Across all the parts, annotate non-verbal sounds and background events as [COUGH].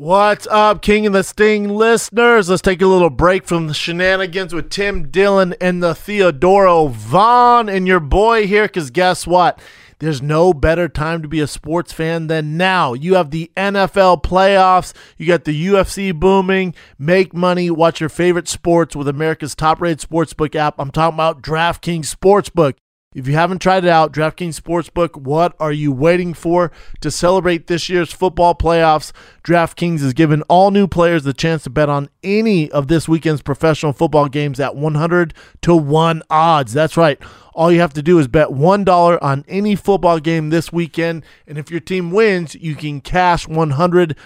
What's up, King and the Sting listeners? Let's take a little break from the shenanigans with Tim Dillon and the Theodoro Von and your boy here, because guess what? There's no better time to be a sports fan than now. You have the NFL playoffs, you got the UFC booming, make money, watch your favorite sports with America's top rated sportsbook app. I'm talking about DraftKings Sportsbook. If you haven't tried it out, DraftKings Sportsbook, what are you waiting for? To celebrate this year's football playoffs, DraftKings is giving all new players the chance to bet on any of this weekend's professional football games at 100 to 1 odds. That's right. All you have to do is bet $1 on any football game this weekend. And if your team wins, you can cash $100.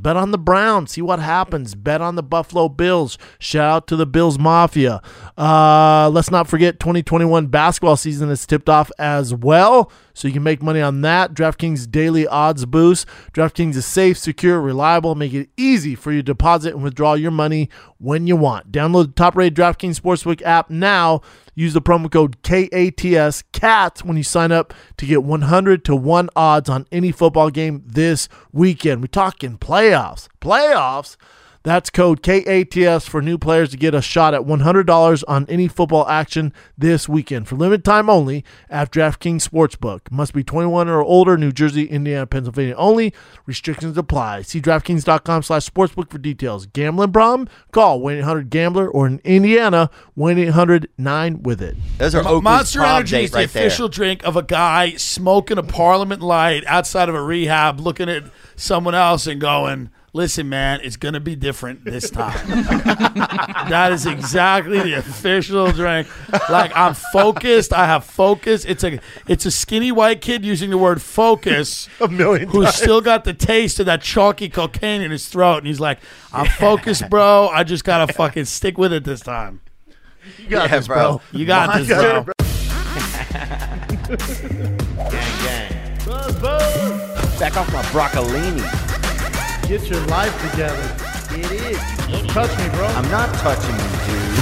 Bet on the Browns. See what happens. Bet on the Buffalo Bills. Shout out to the Bills Mafia. Uh, let's not forget 2021 basketball season is tipped off as well. So you can make money on that. DraftKings daily odds boost. DraftKings is safe, secure, reliable, make it easy for you to deposit and withdraw your money when you want. Download the top-rated DraftKings Sportsbook app now. Use the promo code KATS CATS when you sign up to get 100 to 1 odds on any football game this weekend. We're talking playoffs. Playoffs? That's code KATS for new players to get a shot at $100 on any football action this weekend for limited time only at DraftKings Sportsbook. Must be 21 or older, New Jersey, Indiana, Pennsylvania only. Restrictions apply. See DraftKings.com slash sportsbook for details. Gambling problem? Call 1-800-GAMBLER or in Indiana, 1-800-9-WITH-IT. Those are Mo- Oakley's Monster Energy date is the right there. official drink of a guy smoking a Parliament Light outside of a rehab, looking at someone else and going, "Listen, man, it's gonna be different this time." [LAUGHS] that is exactly the official drink. Like I'm focused. I have focus. It's a it's a skinny white kid using the word focus. [LAUGHS] A million Who's times. still got the taste of that chalky cocaine in his throat, and he's like, "I'm focused, bro. I just gotta fucking stick with it this time." You got Yeah, this, bro. bro. You got My this, God. bro. [LAUGHS] Gang, gang. Buzz, buzz. Back off my broccolini. Get your life together. It is. Don't touch me, bro. I'm not touching you, dude.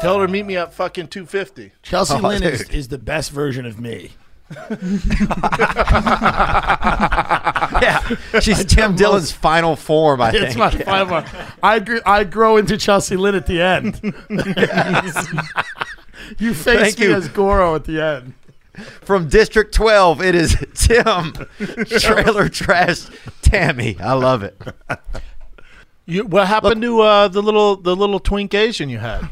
Tell her to meet me at fucking 250. Chelsea Oh, Lynn is, is the best version of me. [LAUGHS] Yeah, she's Tim Dillon's final form. I think. It's think. my final. I gr- I grow into Chelsea Lynn at the end. [LAUGHS] [LAUGHS] you face Thank me you. as Goro at the end. From District 12, it is [LAUGHS] Tim Trailer Trash Tammy. I love it. You, what happened to uh, the little the little twink Asian you had?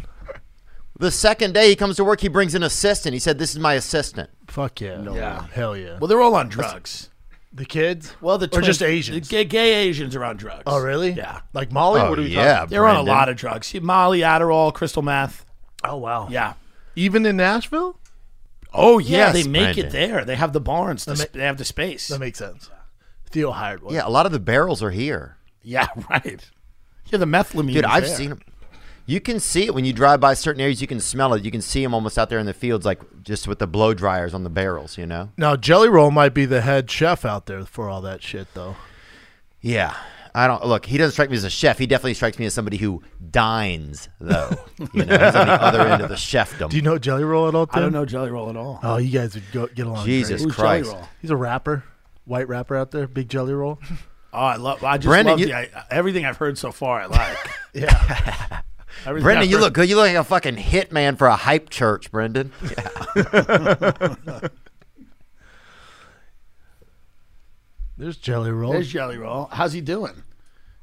The second day he comes to work, he brings an assistant. He said, "This is my assistant." Fuck yeah. Yeah. Hell yeah. Well, they're all on drugs. the kids? Well, the or twins- just Asians? the gay, gay Asians are on drugs. oh, really? Yeah, Like Molly? Oh, what are we yeah, talking? they're on a lot of drugs. Molly, Adderall, crystal meth. Oh, wow. Yeah. Even in Nashville? Oh yeah, they make Brendan. it there. They have the barns. The, That sp- they have the space. That makes sense. Theo hired one. Yeah, a lot of the barrels are here, yeah, [LAUGHS] right. Yeah, the methylamine. dude. is I've there. seen them. You can see it when you drive by certain areas. You can smell it. You can see them almost out there in the fields, like just with the blow dryers on the barrels. You know? Now, Jelly Roll might be the head chef out there for all that shit, though. Yeah. I don't look. He doesn't strike me as a chef. He definitely strikes me as somebody who dines, though. You know, he's on the other end of the chefdom. Do you know Jelly Roll at all, I Tim? don't know Jelly Roll at all. Oh, you guys would go, get along. Jesus great. Who's Jelly Christ. Roll? He's a rapper, white rapper out there, big Jelly Roll. [LAUGHS] Oh, I love. I just Brendan, love you- the, I, everything I've heard so far. I like. [LAUGHS] yeah. Everything Brendan, you heard- look good. You look like a fucking hitman for a hype church, Brendan. [LAUGHS] There's Jelly Roll. There's Jelly Roll. How's he doing?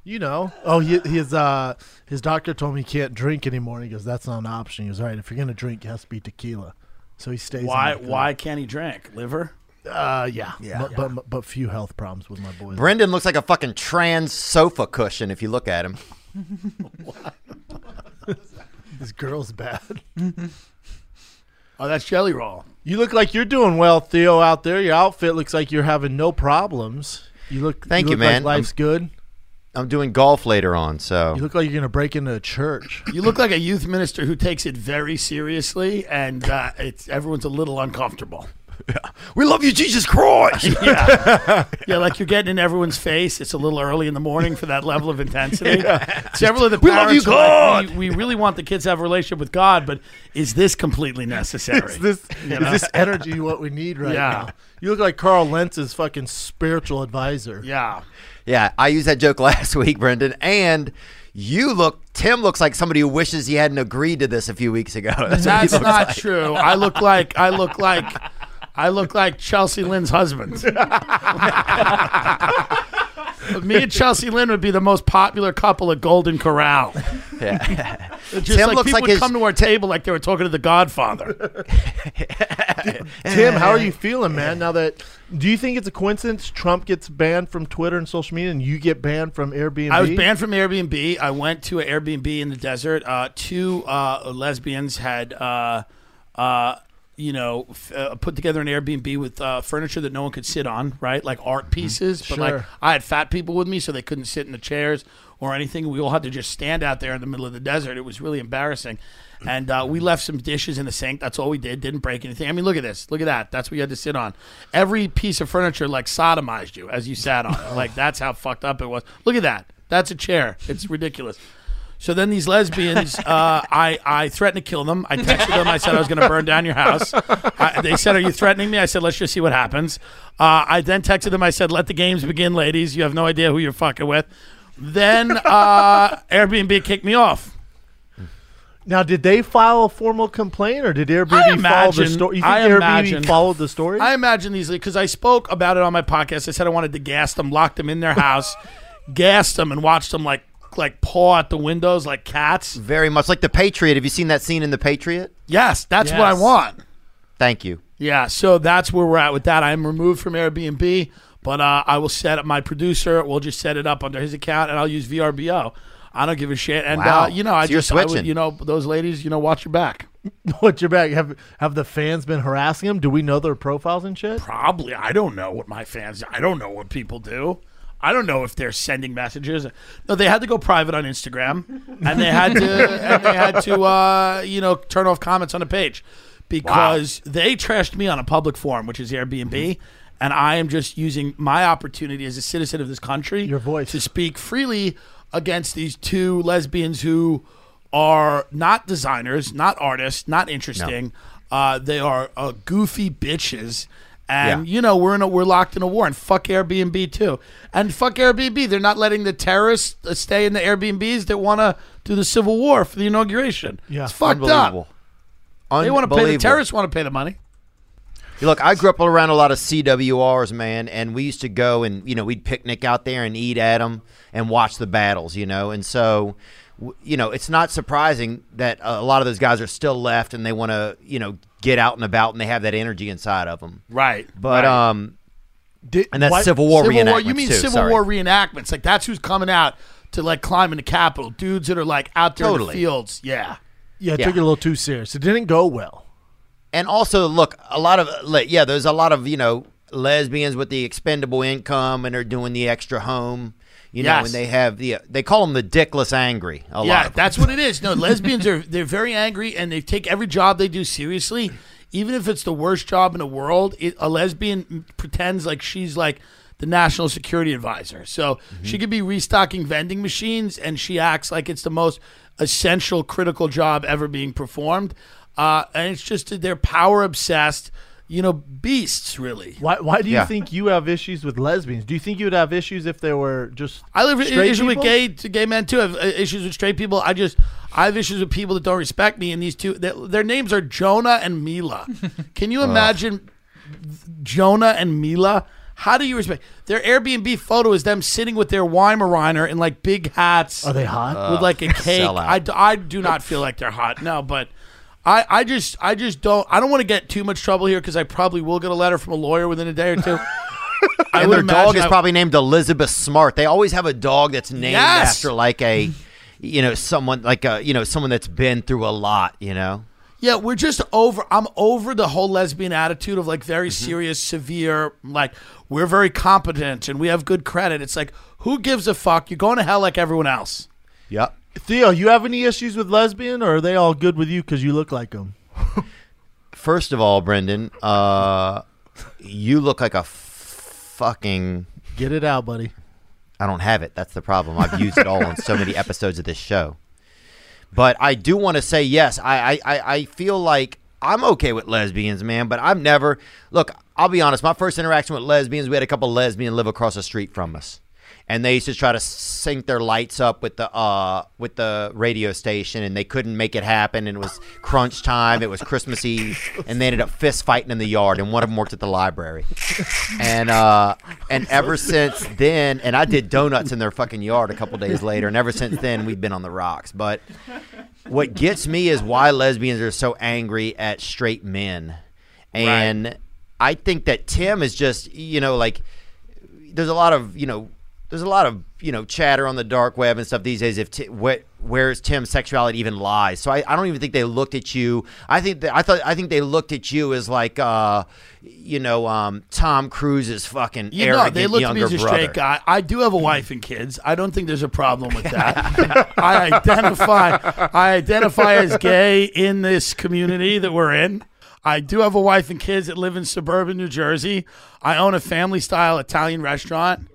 You know. Oh, he, his uh his doctor told me he can't drink anymore. And he goes, "That's not an option." He goes, "All right, if you're gonna drink, it has to be tequila." So he stays. Why? like Why can't he drink? Liver? Uh, yeah, Yeah. But, but but few health problems with my boys. Brendan looks like a fucking trans sofa cushion if you look at him. [LAUGHS] This girl's bad. Oh, that's Jelly Roll. You look like you're doing well, Theo. Out there, your outfit looks like you're having no problems. You look. Thank you, look like man. life's good. I'm doing golf later on, so You look like you're gonna break into a church. You look like a youth minister who takes it very seriously, and uh, it's everyone's a little uncomfortable. [LAUGHS] We love you, Jesus Christ. [LAUGHS] yeah. [LAUGHS] yeah, like you're getting in everyone's face. It's a little early in the morning for that level of intensity. Several of the We love you, parents are like, God. we, we really want the kids to have a relationship with God, but is this completely necessary? Is this You is this energy what we need right Yeah. now? You look like Carl Lentz's fucking spiritual advisor. yeah. yeah, I used that joke last week, Brendan, and you look. Tim looks like somebody who wishes he hadn't agreed to this a few weeks ago. That's, That's not like. true. I look like I look like I look like Chelsea Lynn's husband. [LAUGHS] Me and Chelsea Lynn would be the most popular couple at Golden Corral. [LAUGHS] Yeah. It's just Tim like looks people like would his- come to our table like they were talking to the Godfather. [LAUGHS] Tim, how are you feeling, man? Now that do you think it's a coincidence Trump gets banned from Twitter and social media, and you get banned from Airbnb? I was banned from Airbnb. I went to an Airbnb in the desert. Uh, two uh, lesbians had, uh, uh, you know, f- uh, put together an Airbnb with uh, furniture that no one could sit on, right? Like art pieces. But like Sure. I had fat people with me, so they couldn't sit in the chairs or anything. We all had to just stand out there in the middle of the desert. It was really embarrassing. And uh, we left some dishes in the sink. That's all we did. Didn't break anything. I mean, look at this. Look at that. That's what you had to sit on. Every piece of furniture like sodomized you as you sat on it. [SIGHS] Like that's how fucked up it was. Look at that. That's a chair. It's ridiculous. So then these lesbians, uh, I, I threatened to kill them. I texted them. I said I was going to burn down your house. I, they said, "Are you threatening me?" I said, "Let's just see what happens." Uh, I then texted them. I said, "Let the games begin, ladies. You have no idea who you're fucking with." Then uh, Airbnb kicked me off. now, did they file a formal complaint, or did Airbnb I follow the story? You think I Airbnb imagine- followed the story? I imagine these because I spoke about it on my podcast. I said I wanted to gas them, lock them in their house, [LAUGHS] gas them, and watch them like like paw at the windows like cats. Very much like the Patriot. Have you seen that scene in the Patriot? Yes, that's what I want. Thank you. Yeah, so that's where we're at with that. I am removed from Airbnb, but uh, I will set up my producer. We'll just set it up under his account, and I'll use VRBO. I don't give a shit. And Wow. uh, you know, I So you're just, I would, switching. you know, those ladies, you know, watch your back. [LAUGHS] What's your back? Have have the fans been harassing them? Do we know their profiles and shit? Probably, I don't know what my fans. I don't know what people do. I don't know if they're sending messages. No, they had to go private on Instagram, and they had to, and they had to, uh, you know, turn off comments on the page because they trashed me on a public forum, which is Airbnb, and I am just using my opportunity as a citizen of this country, Your voice. to speak freely against these two lesbians who are not designers, not artists, not interesting. Uh, they are uh, goofy bitches. And Yeah. you know we're in a we're locked in a war, and fuck Airbnb too, and fuck Airbnb. They're not letting the terrorists uh, stay in the Airbnbs that want to do the civil war for the inauguration. Yeah. it's fucked Unbelievable. up. They want to pay the terrorists want to pay the money. Look, I grew up around a lot of CWRs, man, and we used to go and you know we'd picnic out there and eat at them and watch the battles, you know, and so you know it's not surprising that a lot of those guys are still left and they want to you know get out and about and they have that energy inside of them. Right, But right. um, Did, and that's why- Civil War Civil War. reenactments You mean too, Civil sorry. War reenactments? Like that's who's coming out to like climb in the Capitol. Dudes that are like out there in the fields. Yeah. Yeah, it Yeah. took it a little too serious. It didn't go well. And also, look, a lot of like, yeah, there's a lot of you know lesbians with the expendable income and are doing the extra home, you know, Yes. and they have the they call them the dickless angry. A Yeah, them. that's what it is. No, lesbians are they're very angry and they take every job they do seriously, even if it's the worst job in the world. It, a lesbian pretends like she's like the national security advisor, so she could be restocking vending machines and she acts like it's the most essential, critical job ever being performed. Uh, and it's just that they're power obsessed, you know, beasts really. Why? Why do you Yeah. think you have issues with lesbians? Do you think you would have issues if they were just? I live straight issues with people? gay to gay men too. I have uh, issues with straight people. I just I have issues with people that don't respect me. And these two, their, their names are Jonah and Mila. [LAUGHS] Can you imagine Jonah and Mila? How do you respect their Airbnb photo? Is them sitting with their Weimaraner in like big hats Are they hot? with like a [LAUGHS] cake. sellout. I, d- I do not feel like they're hot. No, but I, I just I just don't. I don't want to get too much trouble here because I probably will get a letter from a lawyer within a day or two. [LAUGHS] I and their dog is I- probably named Elizabeth Smart. They always have a dog that's named Yes. after like a, you know, someone like a, you know, someone that's been through a lot. You know, Yeah, we're just over. I'm over the whole lesbian attitude of like very Mm-hmm. serious, severe, like we're very competent and we have good credit. It's like who gives a fuck? You're going to hell like everyone else. yep. Theo, you have any issues with lesbian, or are they all good with you because you look like them? [LAUGHS] First of all, Brendan, uh, you look like a fucking. Get it out, buddy. I don't have it. That's the problem. I've used it all on so many episodes of this show. But I do want to say yes. I, I, I feel like I'm okay with lesbians, man. But I've never look. I'll be honest. My first interaction with lesbians, we had a couple of lesbians live across the street from us, and they used to try to sync their lights up with the uh with the radio station, and they couldn't make it happen. And it was crunch time. It was Christmas Eve, and they ended up fist fighting in the yard. And one of them worked at the library, and uh and ever since then, and I did donuts in their fucking yard a couple days later, and ever since then we've been on the rocks. But what gets me is why lesbians are so angry at straight men. And I think that Tim is just, you know, like there's a lot of, you know, there's a lot of, you know, chatter on the dark web and stuff these days if t- where's Tim's sexuality even lies. So I, I don't even think they looked at you. I think that I thought I think they looked at you as like uh you know, um Tom Cruise's fucking You know, they look at younger me as a brother. straight guy. I do have a wife and kids. I don't think there's a problem with that. [LAUGHS] I identify I identify as gay in this community that we're in. I do have a wife and kids that live in suburban New Jersey. I own a family style Italian restaurant.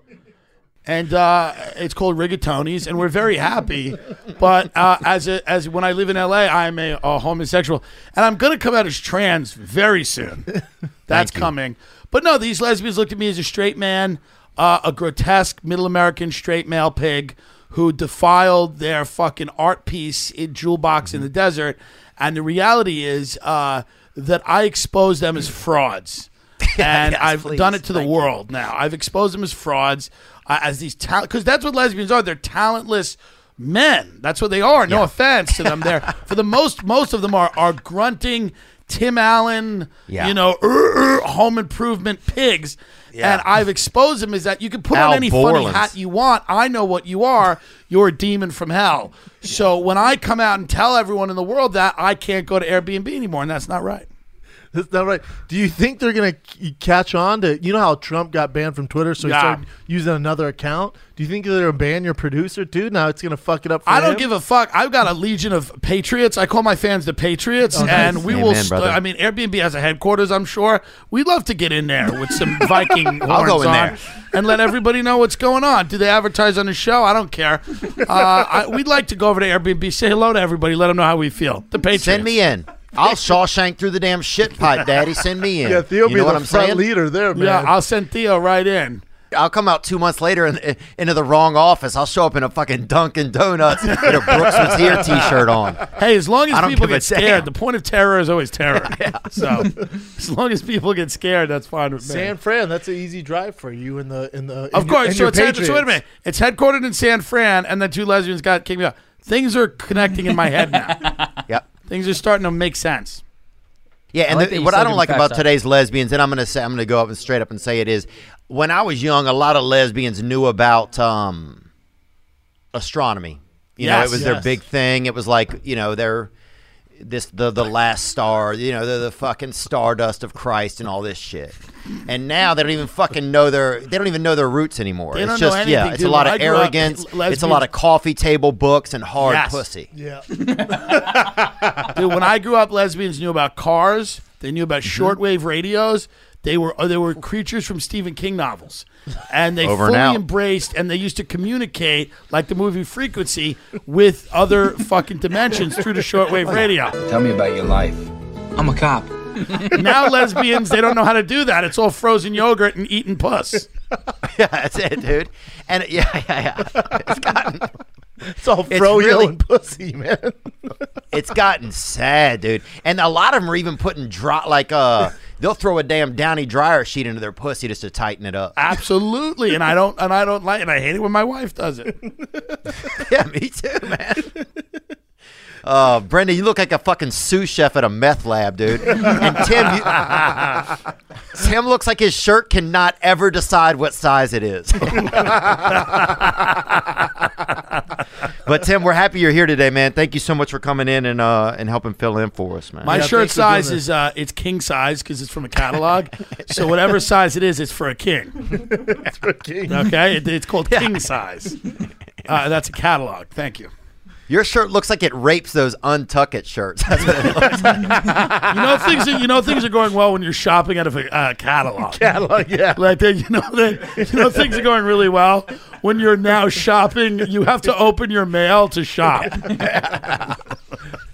And uh, it's called Rigatoni's, and we're very happy. But uh, as a, as when I live in LA, I'm a, a homosexual, and I'm gonna come out as trans very soon. [LAUGHS] That's coming. But no, these lesbians looked at me as a straight man, uh, a grotesque middle American straight male pig who defiled their fucking art piece in jewel box in the desert. And the reality is uh, that I expose them as frauds. [LAUGHS] And Yes, I've please. done it to the Thank world now. I've exposed them as frauds, uh, as these talent, because that's what lesbians are. They're talentless men. That's what they are. No Yeah. offense to them. They're [LAUGHS] for the most, most of them are are grunting Tim Allen, Yeah. you know, "Er, er," home improvement pigs. Yeah. And I've exposed them is that you can put Al on any funny hat you want. I know what you are. You're a demon from hell. So when I come out and tell everyone in the world that I can't go to Airbnb anymore, and that's not right. That's not right. Do you think they're gonna catch on to? You know how Trump got banned from Twitter, so he Yeah. started using another account. Do you think they're gonna ban your producer too? Now it's gonna fuck it up. For I don't give a fuck. I've got a legion of patriots. I call my fans the patriots, and we will. St- I mean, Airbnb has a headquarters. I'm sure we'd love to get in there with some [LAUGHS] Viking horns I'll go in on there. and let everybody know what's going on. Do they advertise on the show? I don't care. [LAUGHS] Uh, I, we'd like to go over to Airbnb, say hello to everybody, let them know how we feel. The patriots. Send me in. I'll Shawshank through the damn shit pipe, Daddy. Send me in. Yeah, Theo you be know the what I'm front saying? leader there, man. Yeah, I'll send Theo right in. I'll come out two months later in, into the wrong office. I'll show up in a fucking Dunkin' Donuts with a Brooks was here T-shirt on. Hey, as long as people get scared, damn. the point of terror is always terror. [LAUGHS] yeah. So, as long as people get scared, that's fine with me. San Fran. That's an easy drive for you in the in the. Of in your- course. in so your it's head, so wait a minute. It's headquartered in San Fran, and the two lesbians got kicked me out. Things are connecting in my head now. [LAUGHS] Yep. Things are starting to make sense. Yeah, and like the- what I don't like about out. today's lesbians, and I'm gonna say I'm gonna go up and straight up and say it is, when I was young, a lot of lesbians knew about um, astronomy. You know, it was their big thing. It was like you know they're this the the last star. You know, they're the fucking stardust of Christ and all this shit. And now they don't even fucking know their they don't even know their roots anymore. They it's don't know just yeah, anything, it's dude. a lot When of I grew up, arrogance. it's a lot of coffee table books and hard Yes. pussy. Yeah. [LAUGHS] Dude, when I grew up, lesbians knew about cars. They knew about Mm-hmm. shortwave radios. They were uh, they were creatures from Stephen King novels, and they Over and fully out. embraced. And they used to communicate like the movie Frequency with other fucking dimensions through the shortwave radio. Tell me about your life. I'm a cop. Now lesbians, they don't know how to do that. It's all frozen yogurt and eating puss. [LAUGHS] Yeah, that's it, dude. And yeah, yeah, yeah. It's gotten It's all It's froyo really- and pussy, man. it's gotten sad, dude. And a lot of them are even putting dry like uh they'll throw a damn downy dryer sheet into their pussy just to tighten it up. Absolutely, and I don't and I don't like and I hate it when my wife does it. [LAUGHS] yeah, me too, man. [LAUGHS] Uh, Brenda, you look like a fucking sous chef at a meth lab, dude. And Tim, you, [LAUGHS] Tim looks like his shirt cannot ever decide what size it is. [LAUGHS] but Tim, we're happy you're here today, man. Thank you so much for coming in and uh, and helping fill in for us, man. My Yeah, shirt thanks for size this. is uh, it's king size because it's from a catalog. so whatever size it is, it's for a king. [LAUGHS] King. Okay, it, it's called king size. Uh, that's a catalog. Thank you. Your shirt looks like it rapes those untuck it shirts. That's what it looks like. You know things. Are, you know things are going well when you're shopping out of a uh, catalog. Catalog, yeah. [LAUGHS] Like they, you know, they, you know things are going really well when you're now shopping. You have to open your mail to shop. [LAUGHS]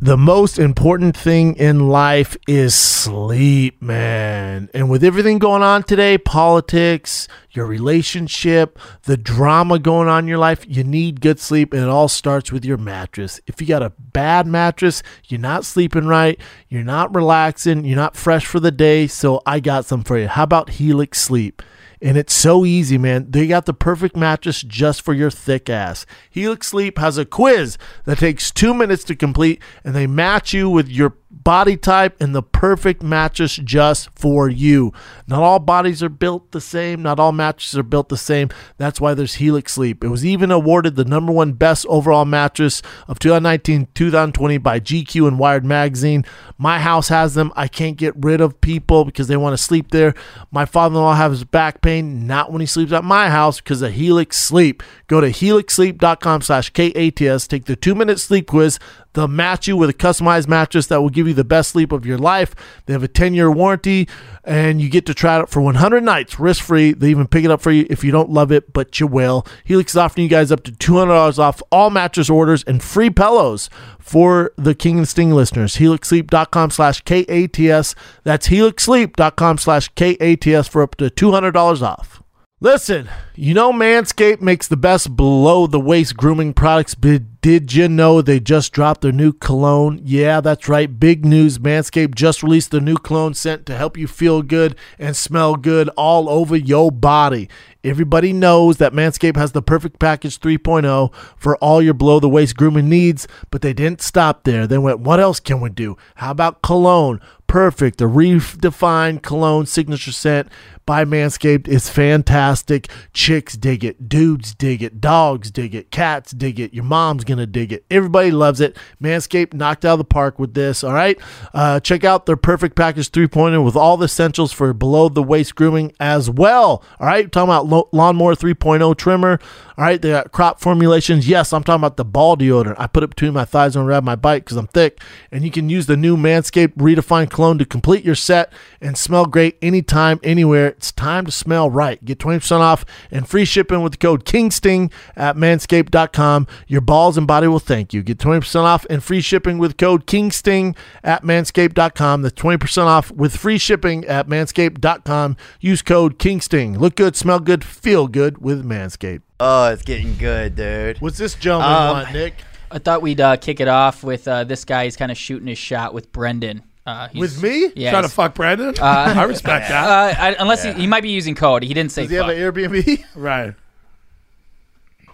The most important thing in life is sleep, man. And with everything going on today, politics, your relationship, the drama going on in your life, you need good sleep. And it all starts with your mattress. If you got a bad mattress, you're not sleeping right, you're not relaxing, you're not fresh for the day. So I got some for you. How about Helix Sleep? And it's so easy, man. They got the perfect mattress just for your thick ass. Helix Sleep has a quiz that takes two minutes to complete, and they match you with your body type and the perfect mattress just for you. Not all bodies are built the same, not all mattresses are built the same. That's why there's Helix Sleep. It was even awarded the number one best overall mattress of 2019 2020 by GQ and Wired Magazine. My house has them. I can't get rid of people because they want to sleep there. My father in law has back pain, not when he sleeps at my house because of Helix Sleep. Go to helixsleep.com slash KATS, take the two minute sleep quiz. They'll match you with a customized mattress that will give you the best sleep of your life. They have a 10 year warranty and you get to try it out for 100 nights risk free. They even pick it up for you if you don't love it, but you will. Helix is offering you guys up to $200 off all mattress orders and free pillows for the King and Sting listeners. HelixSleep.com slash KATS. That's HelixSleep.com slash KATS for up to $200 off. Listen, you know Manscaped makes the best below the waist grooming products, but did you know they just dropped their new cologne? Yeah, that's right. Big news. Manscaped just released the new cologne scent to help you feel good and smell good all over your body. Everybody knows that Manscaped has the perfect package 3.0 for all your below the waist grooming needs, but they didn't stop there. They went, what else can we do? How about cologne? Perfect. The redefined cologne signature scent by Manscaped is fantastic. Chicks dig it, dudes dig it, dogs dig it, cats dig it. Your mom's gonna dig it. Everybody loves it. Manscaped knocked out of the park with this. All right, uh, check out their Perfect Package 3.0 with all the essentials for below the waist grooming as well. All right, talking about lo- lawnmower 3.0 trimmer. All right, they got crop formulations. Yes, I'm talking about the ball deodorant. I put it between my thighs and ride my bike because I'm thick. And you can use the new Manscaped redefined cologne to complete your set and smell great anytime, anywhere. It's time to smell right. Get 20% off and free shipping with the code KINGSTING at manscaped.com. Your balls and body will thank you. Get 20% off and free shipping with code KINGSTING at manscaped.com. That's 20% off with free shipping at manscaped.com. Use code KINGSTING. Look good, smell good, feel good with Manscaped. Oh, it's getting good, dude. What's this gentleman Um, want, Nick? I thought we'd uh, kick it off with uh, this guy. He's kind of shooting his shot with Brendan. Uh, he's- With me? Yeah. Trying to fuck Brendan? [LAUGHS] I respect [LAUGHS] that. uh, I, unless he, he might be using code. He didn't say Does he have an Airbnb? [LAUGHS] right.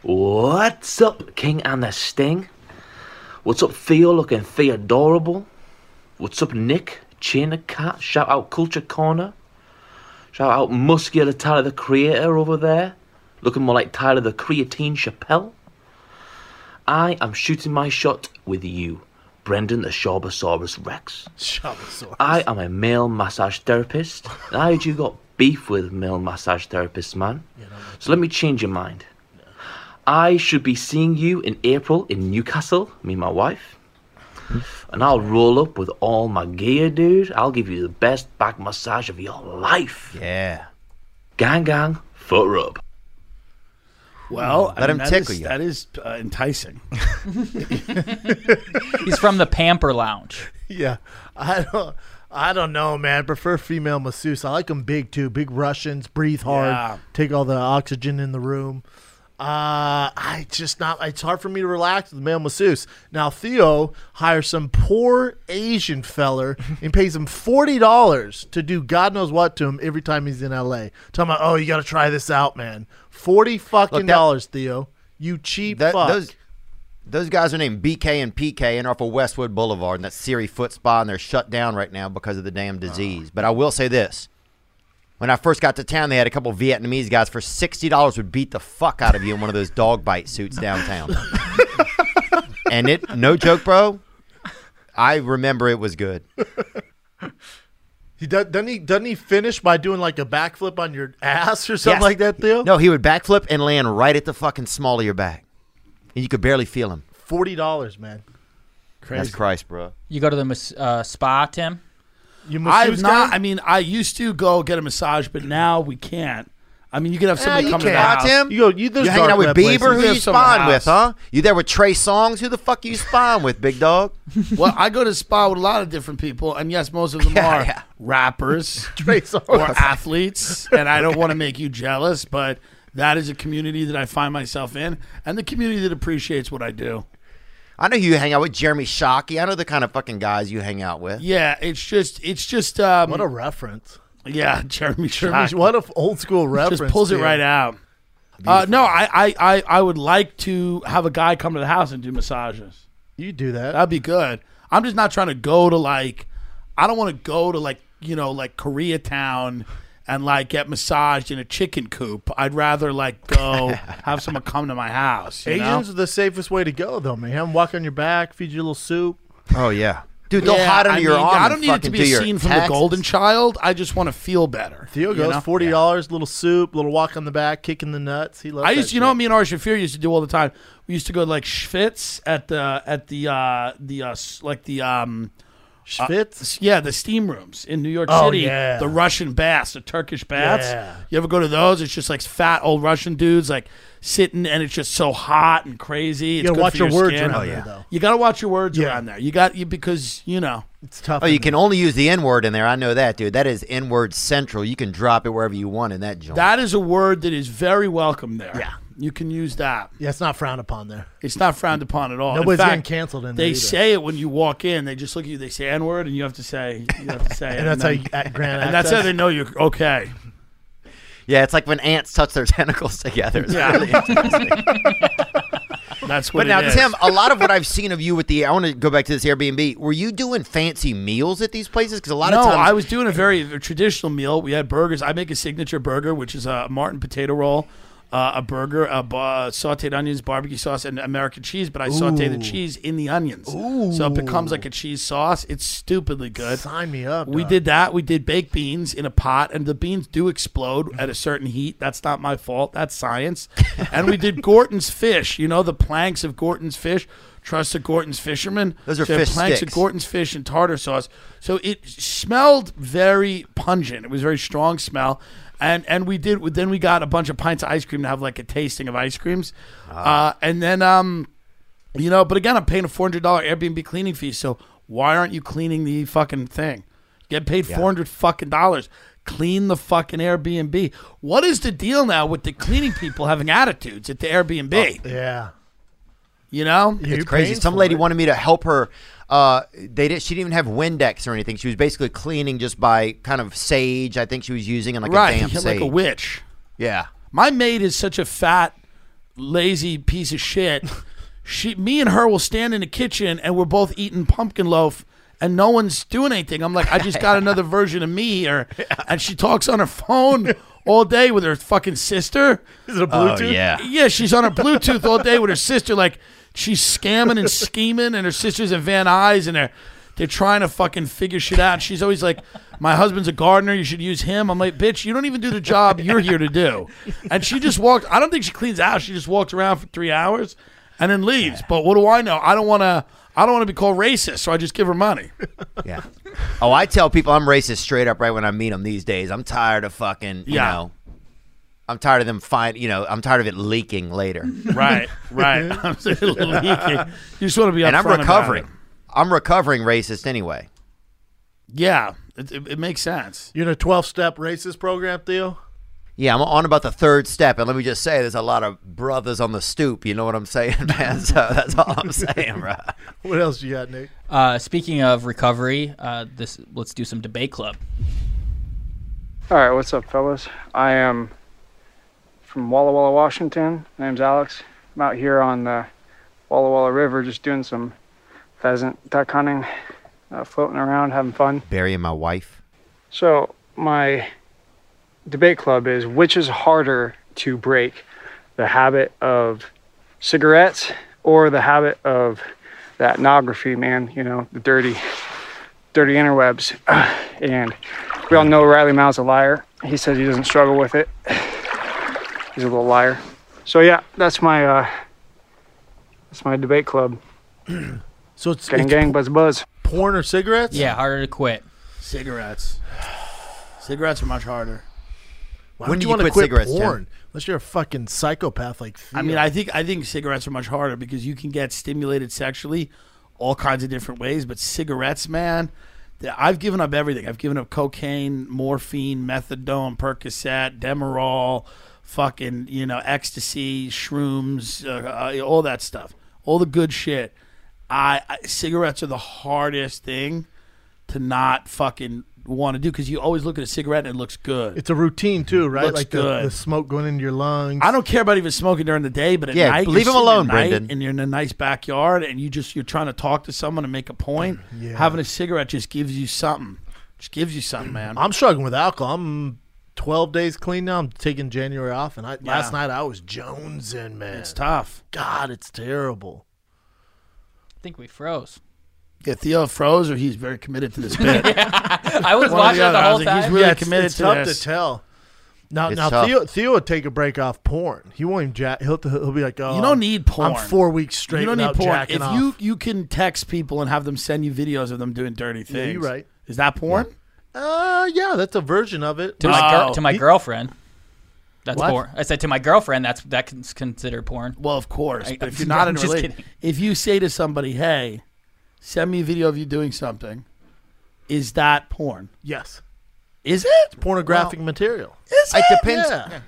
What's up, King and the Sting? What's up, Theo looking the adorable. What's up, Nick? Chain the Cat? Shout out Culture Corner. Shout out Muscular Tyler the Creator over there. Looking more like Tyler the Creatine Chappelle. I am shooting my shot with you, Brendan the Shorbosaurus Rex. Shabasaur. I am a male massage therapist. And I heard you got beef with male massage therapists, man. So let me change your mind. I should be seeing you in April in Newcastle, me and my wife. And I'll roll up with all my gear, dude. I'll give you the best back massage of your life. Yeah. Gang, gang, foot rub. Well, I Let mean, him that tickle is- you. That is uh, enticing. [LAUGHS] He's from the Pamper Lounge. Yeah, I don't. I don't know, man. I prefer female masseuse. I like them big too. Big Russians, breathe hard, Yeah. take all the oxygen in the room. Uh, I just not. It's hard for me to relax with male masseuse. Now Theo hires some poor Asian feller and pays him forty dollars to do God knows what to him every time he's in L.A. Talking about, oh, you got to try this out, man. Forty fucking Look, that- dollars, Theo. You cheap That, fuck. those those guys are named BK and PK and are off of Westwood Boulevard and that Siri foot spa and they're shut down right now because of the damn disease. But I will say this. When I first got to town, they had a couple Vietnamese guys for sixty dollars would beat the fuck out of you in one of those dog bite suits downtown. [LAUGHS] and it no joke, bro. I remember it was good. He does, doesn't he? Doesn't he finish by doing like a backflip on your ass or something Yes. like that, Theo? No, he would backflip and land right at the fucking small of your back. and you could barely feel him. Forty dollars, man. That's Christ, bro. You go to the uh, spa, Tim. You I've masseuse not. guy? I mean, I used to go get a massage, but now we can't. I mean, you could have eh, somebody you come to the can. house. Tim. You go. You, there's You hanging out with web Bieber? places. Who There's you some spying house. with, huh? You there with Trey Songz? Who the fuck you spying with, big dog? [LAUGHS] Well, I go to spa with a lot of different people, and yes, most of them Yeah, are yeah. rappers [LAUGHS] Trey Songz. or athletes. And I don't want to make you jealous, but that is a community that I find myself in, and the community that appreciates what I do. I know you hang out with Jeremy Shockey. I know the kind of fucking guys you hang out with. Yeah, it's just, it's just, um, What a reference. yeah, [LAUGHS] Jeremy, Jeremy, Shockey. what a f- old school reference. just pulls it right out. Uh, no, I, I, I, I would like to have a guy come to the house and do massages. You do that. That'd be good. I'm just not trying to go to like, I don't want to go to like, you know, like Koreatown and like get massaged in a chicken coop. I'd rather like go [LAUGHS] have someone come to my house. You know? Asians are the safest way to go, though, man. Have them walk on your back, feed you a little soup. Oh yeah, dude. They'll Yeah, hide under I your mean, arm. I don't and need it to fucking be do a your scene from the taxes. Golden Child. I just want to feel better. Theo you goes know? forty dollars, little soup, little walk on the back, kicking the nuts. He loves. I used, to, you know, what me and Ari Shaffir used to do all the time. We used to go to like Schwitz at the at the uh the uh s- like the um Schwitz. Uh, yeah the steam rooms in New York Oh, City. yeah. The Russian baths, the Turkish baths. Yeah. You ever go to those? It's just like fat old Russian dudes like sitting, and it's just so hot and crazy. It's you gotta good watch for your, words skin. around Oh, there, though. You got to watch your words Yeah. around there. You got you because you know It's tough. Oh, you in can only use the N word in there. I know that, dude. That is N word central. You can drop it wherever you want in that joint. that is a word that is very welcome there. Yeah. You can use that. Yeah, it's not frowned upon there. It's not frowned upon at all. In Nobody's fact, getting canceled in there. They either. say it when you walk in. They just look at you. They say N word, and you have to say you have to say it. and that's how then- you at Grand and that's how they know you're okay. yeah, it's like when ants touch their [LAUGHS] tentacles together. It's Yeah. really. [LAUGHS] That's what. But now, it is. Tim, a lot of what I've seen of you with the, I want to go back to this Airbnb. Were you doing fancy meals at these places? Because a lot no, of times, I was doing a very a traditional meal. We had burgers. I make a signature burger, which is a Martin potato roll, uh, a burger, a sautéed onions, barbecue sauce, and American cheese. But I saute the cheese in the onions, so it becomes like a cheese sauce. It's stupidly good. Sign me up. We dog. did that. We did baked beans in a pot, and the beans do explode at a certain heat. That's not my fault. That's science. [LAUGHS] and we did Gorton's fish. You know the planks of Gorton's fish. Trust a Gorton's fisherman. Those are So fish planks sticks. of Gorton's fish and tartar sauce. So it smelled very pungent. It was a very strong smell. And and we did then we got a bunch of pints of ice cream to have like a tasting of ice creams. Ah. Uh, and then um you know, but again, I'm paying a four hundred dollar Airbnb cleaning fee. So why aren't you cleaning the fucking thing? Get paid four hundred fucking dollars. Clean the fucking Airbnb. What is the deal now with the cleaning people having attitudes at the Airbnb? Yeah. you know, You're it's crazy. Some lady it. wanted me to help her. Uh, they did. She didn't even have Windex or anything. She was basically cleaning just by kind of sage. I think she was using and like right? a damp You're sage. like a [LAUGHS] witch. Yeah. My maid is such a fat, lazy piece of shit. She, me, and her will stand in the kitchen and we're both eating pumpkin loaf, and no one's doing anything. I'm like, I just got [LAUGHS] another version of me here, and she talks on her phone [LAUGHS] all day with her fucking sister. Is it a Oh Bluetooth? yeah. Yeah, she's on her Bluetooth all day with her sister. Like she's scamming and scheming, and her sister's in Van Nuys, and they're they're trying to fucking figure shit out. She's always like, "My husband's a gardener. You should use him." I'm like, "Bitch, you don't even do the job you're here to do." And she just walked. I don't think she cleans out. She just walks around for three hours and then leaves. But what do I know? I don't want to. I don't want to be called racist, so I just give her money. Yeah. Oh, I tell people I'm racist straight up right when I meet them these days. I'm tired of fucking, you Yeah. know, I'm tired of them find, you know, I'm tired of it leaking later. [LAUGHS] Right, right. [LAUGHS] I'm saying leaking. You just want to be and I'm upfront about recovering. it. I'm recovering racist anyway. Yeah, it, it, it makes sense. You're in a 12 step racist program, Theo? Yeah, I'm on about the third step, and let me just say, there's a lot of brothers on the stoop. You know what I'm saying, [LAUGHS] man? So that's all I'm saying, bro. What else you got, Nick? Uh, speaking of recovery, uh, this let's do some debate club. All right, what's up, fellas? I am from Walla Walla, Washington. My name's Alex. I'm out here on the Walla Walla River just doing some pheasant duck hunting, uh, floating around, having fun. Burying my wife. So, my debate club is which is harder to break the habit of cigarettes or the habit of that ethnography, man, you know, the dirty, dirty interwebs. [CLEARS THROAT] and we all know Riley Mao's a liar. He says he doesn't struggle with it. He's a little liar. So yeah, that's my uh, That's my debate club. [CLEARS THROAT] So it's, Gang, it's gang, buzz, buzz. porn or cigarettes? Yeah, harder to quit. Cigarettes. Cigarettes are much harder. Why When would did you you want to quit quit cigarettes, Tim? porn? Unless you're a fucking psychopath like Theo. I mean, I think I think cigarettes are much harder because you can get stimulated sexually all kinds of different ways. But cigarettes, man, I've given up everything. I've given up cocaine, morphine, methadone, Percocet, Demerol, fucking you know ecstasy, shrooms, uh, uh, all that stuff, all the good shit. I, I cigarettes are the hardest thing to not fucking want to do because you always look at a cigarette and it looks good. it's a routine too, right? Looks like the, good. the smoke going into your lungs. I don't care about even smoking during the day, but at Yeah, night, leave you're 'em sitting at alone, Brendan. And you're in a nice backyard, and you just you're trying to talk to someone and make a point. Yeah. Having a cigarette just gives you something. Just gives you something, man. I'm struggling with alcohol. I'm 12 days clean now. I'm taking January off, and I, last night I was jonesing, man. it's tough. God, it's terrible. I think we froze. Yeah, Theo froze, or he's very committed to this bit. [LAUGHS] I was or watching the the whole was like, he's really yeah, it's, committed it's to tough this. to tell. Now, It's now tough. Theo, Theo would take a break off porn. He won't even jack. He'll, he'll be like, "Oh, you don't oh, need porn. I'm four weeks straight. You don't need porn. If off. you you can text people and have them send you videos of them doing dirty things. Yeah, you're right. Is that porn? Uh, yeah, that's a version of it. To my, gir- to my He- girlfriend. That's What? porn. I said to my girlfriend. That's that's considered porn. Well, of course. I- but if [LAUGHS] you're not in a just relationship, kidding. if you say to somebody, "Hey, send me a video of you doing something," is that porn? Yes, Is it? pornographic material. Is It it? depends. Yeah.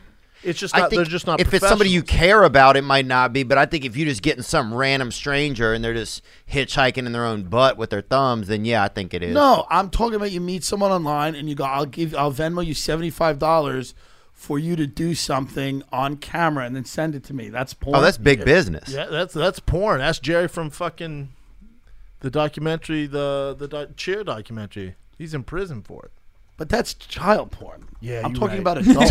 It's just not. they're just not. if it's somebody you care about, it might not be. But I think if you're just getting some random stranger and they're just hitchhiking in their own butt with their thumbs, then yeah, I think it is. No, I'm talking about you meet someone online and you go, "I'll give, I'll Venmo you seventy five dollars for you to do something on camera and then send it to me." That's porn. Oh, that's big business. Yeah, that's that's porn. That's Jerry from fucking the documentary, the the doc, cheer documentary. He's in prison for it. But that's child porn. Yeah, I'm talking right. about [LAUGHS] adults.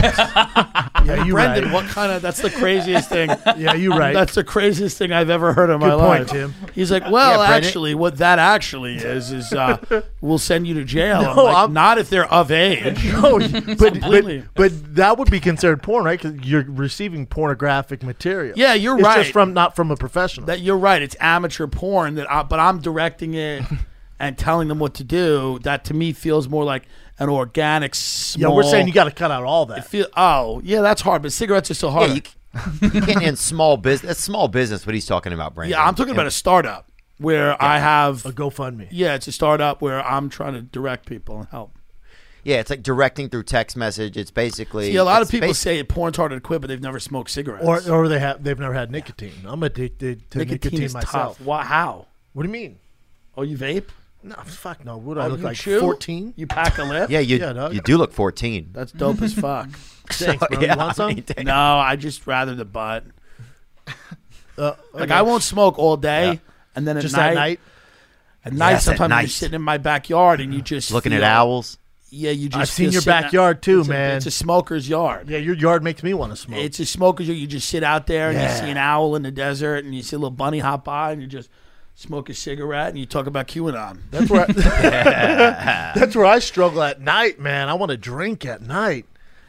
Yeah, you Brendan, right. what kind of? That's the craziest thing. [LAUGHS] Yeah, you right. That's the craziest thing I've ever heard in my Good point, life. Tim. He's like, well, Yeah, actually, what that actually is is uh, [LAUGHS] we'll send you to jail. I'm No, like, I'm- not if they're of age. No, but, but Completely. but that would be considered porn, right? Because you're receiving pornographic material. Yeah, you're it's right. just from not from a professional. that you're right. It's amateur porn that, I, but I'm directing it and telling them what to do. That to me feels more like an organic. small. yeah, we're saying you got to cut out all that. Feel, oh, yeah, that's hard. But cigarettes are still Yeah, hard. you, you can't in small business. That's small business. What he's talking about, Brendan. yeah, I'm talking about a startup where I have. a GoFundMe. Yeah, it's a startup where I'm trying to direct people and help. Yeah, it's like directing through text message. It's basically. See, a lot of people basi- say porn's harder to quit, but they've never smoked cigarettes. Or or they have they've never had nicotine. I'm addicted to nicotine, nicotine, is myself. tough. Why? How? What do you mean? Oh, you vape? No, fuck no. What do Oh, I look you like? chew? Fourteen? You pack a lip? [LAUGHS] Yeah, you Yeah, dog. you do look 14. That's dope as fuck. [LAUGHS] Thanks, bro. yeah, you want some? I mean. No, I just rather the butt. [LAUGHS] Uh, Like. I won't smoke all day, Yeah. and then at just night, at night. at night Yes, at sometimes night. you're sitting in my backyard and you just Looking feel, at owls. Yeah, you just. I've seen feel your sitting out- backyard too, it's a- man. it's a smoker's yard. yeah, your yard makes me want to smoke. It's a smoker's yard. You just sit out there and you Yeah. see an owl in the desert, and you see a little bunny hop by, and you just smoke a cigarette and you talk about QAnon. That's where I, [LAUGHS] that's where I struggle at night, man. I want to drink at night.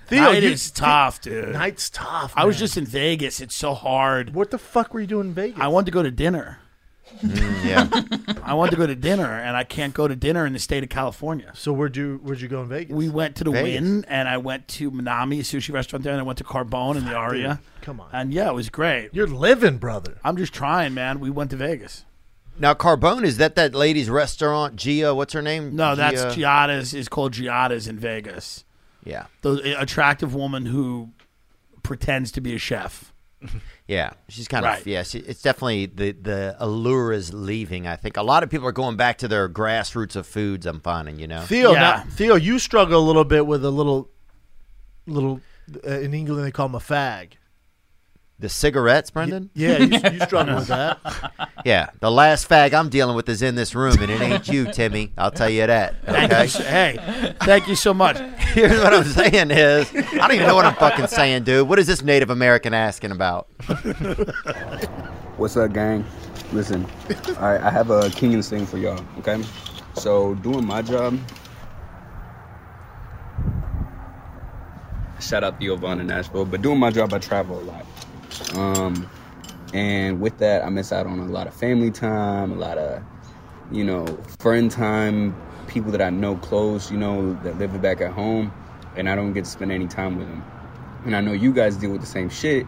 Theo, Night you- is tough, dude. Night's tough. I was just in Vegas. It's so hard. What the fuck were you doing in Vegas? I wanted to go to dinner. Mm, yeah. [LAUGHS] I wanted to go to dinner, and I can't go to dinner in the state of California. so where'd you where'd you go in Vegas? We went to the Vegas. Wynn, and I went to Manami, a sushi restaurant there, and I went to Carbone in the Aria. Come on, And yeah, it was great. you're living, brother. I'm just trying, man. We went to Vegas. Now, Carbone is that that lady's restaurant? Gia, what's her name? No, that's Gia- Giada's. is called Giada's in Vegas. Yeah, The attractive woman who pretends to be a chef. [LAUGHS] yeah. She's kind Right. of yeah. She, it's definitely the the allure is leaving. I think a lot of people are going back to their grassroots of foods. I'm finding, you know. Theo, Yeah. now, Theo, you struggle a little bit with a little, little. Uh, in England, they call them a fag. The cigarettes, Brendan. Yeah, you, you struggle with that. [LAUGHS] Yeah, the last fag I'm dealing with is in this room, and it ain't you, Timmy. I'll tell you that. Thank Okay. so- Hey, thank you so much. [LAUGHS] Here's what I'm saying is, I don't even know what I'm fucking saying, dude. What is this Native American asking about? [LAUGHS] What's up, gang? Listen, all right, I have a King's thing for y'all, okay? So, doing my job. Shout out Theo Von in Nashville, but doing my job, I travel a lot. Um, And with that, I miss out on a lot of family time, a lot of, you know, friend time, people that I know close, you know, that live back at home, and I don't get to spend any time with them. And I know you guys deal with the same shit,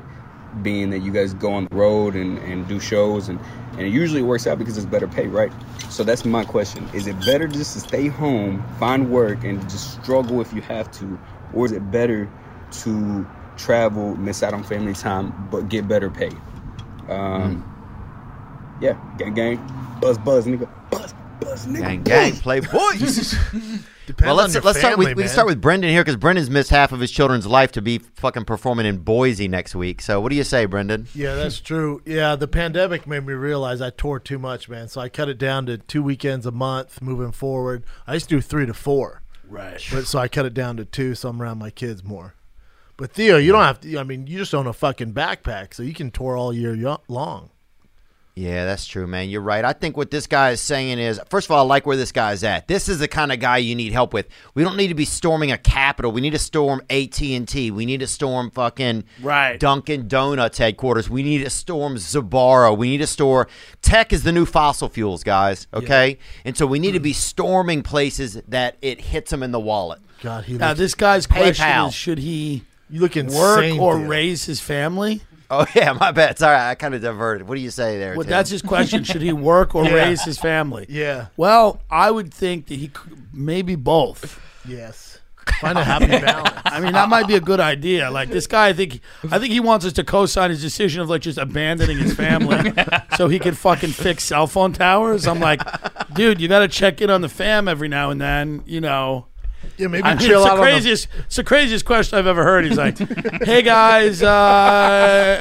being that you guys go on the road and, and do shows, and, and it usually works out because it's better pay, right? So that's my question. Is it better just to stay home, find work, and just struggle if you have to? Or is it better to travel, miss out on family time, but get better pay? Um, Yeah, gang, gang, buzz, buzz, nigga, buzz, buzz, nigga. Gang, gang, play boys. [LAUGHS] Depends well, let's on your let's start. With, we can man. start with Brendan here because Brendan's missed half of his children's life to be fucking performing in Boise next week. So, what do you say, Brendan? Yeah, that's [LAUGHS] true. Yeah, the pandemic made me realize I tore too much, man. So I cut it down to two weekends a month moving forward. I used to do three to four, Right. but so I cut it down to two, so I'm around my kids more. But Theo, you don't have to. I mean, you just own a fucking backpack, so you can tour all year long. Yeah, that's true, man. You're right. I think what this guy is saying is, first of all, I like where this guy's at. This is the kind of guy you need help with. We don't need to be storming a Capitol. We need to storm AT and T. We need to storm fucking Right. Dunkin' Donuts headquarters. We need to storm Zabara. We need to store tech is the new fossil fuels, guys. Okay, and so we need to be storming places that it hits them in the wallet. God, he Now looks, this guy's question is: Should he you look insane. work or Theo. raise his family? Oh [LAUGHS] yeah, my bad. Sorry, I kind of diverted. What do you say there? Well, Tim? that's his question. Should he work or [LAUGHS] Yeah. raise his family? Yeah. Well, I would think that he could, maybe both. Yes. Find a happy [LAUGHS] balance. I mean, that might be a good idea. Like this guy, I think, I think he wants us to co-sign his decision of like just abandoning his family, so he can fucking fix cell phone towers. I'm like, dude, you got to check in on the fam every now and then. You know, Yeah, maybe I mean, chill it's out the on the craziest. it's the craziest question I've ever heard. He's like, [LAUGHS] "Hey guys, uh,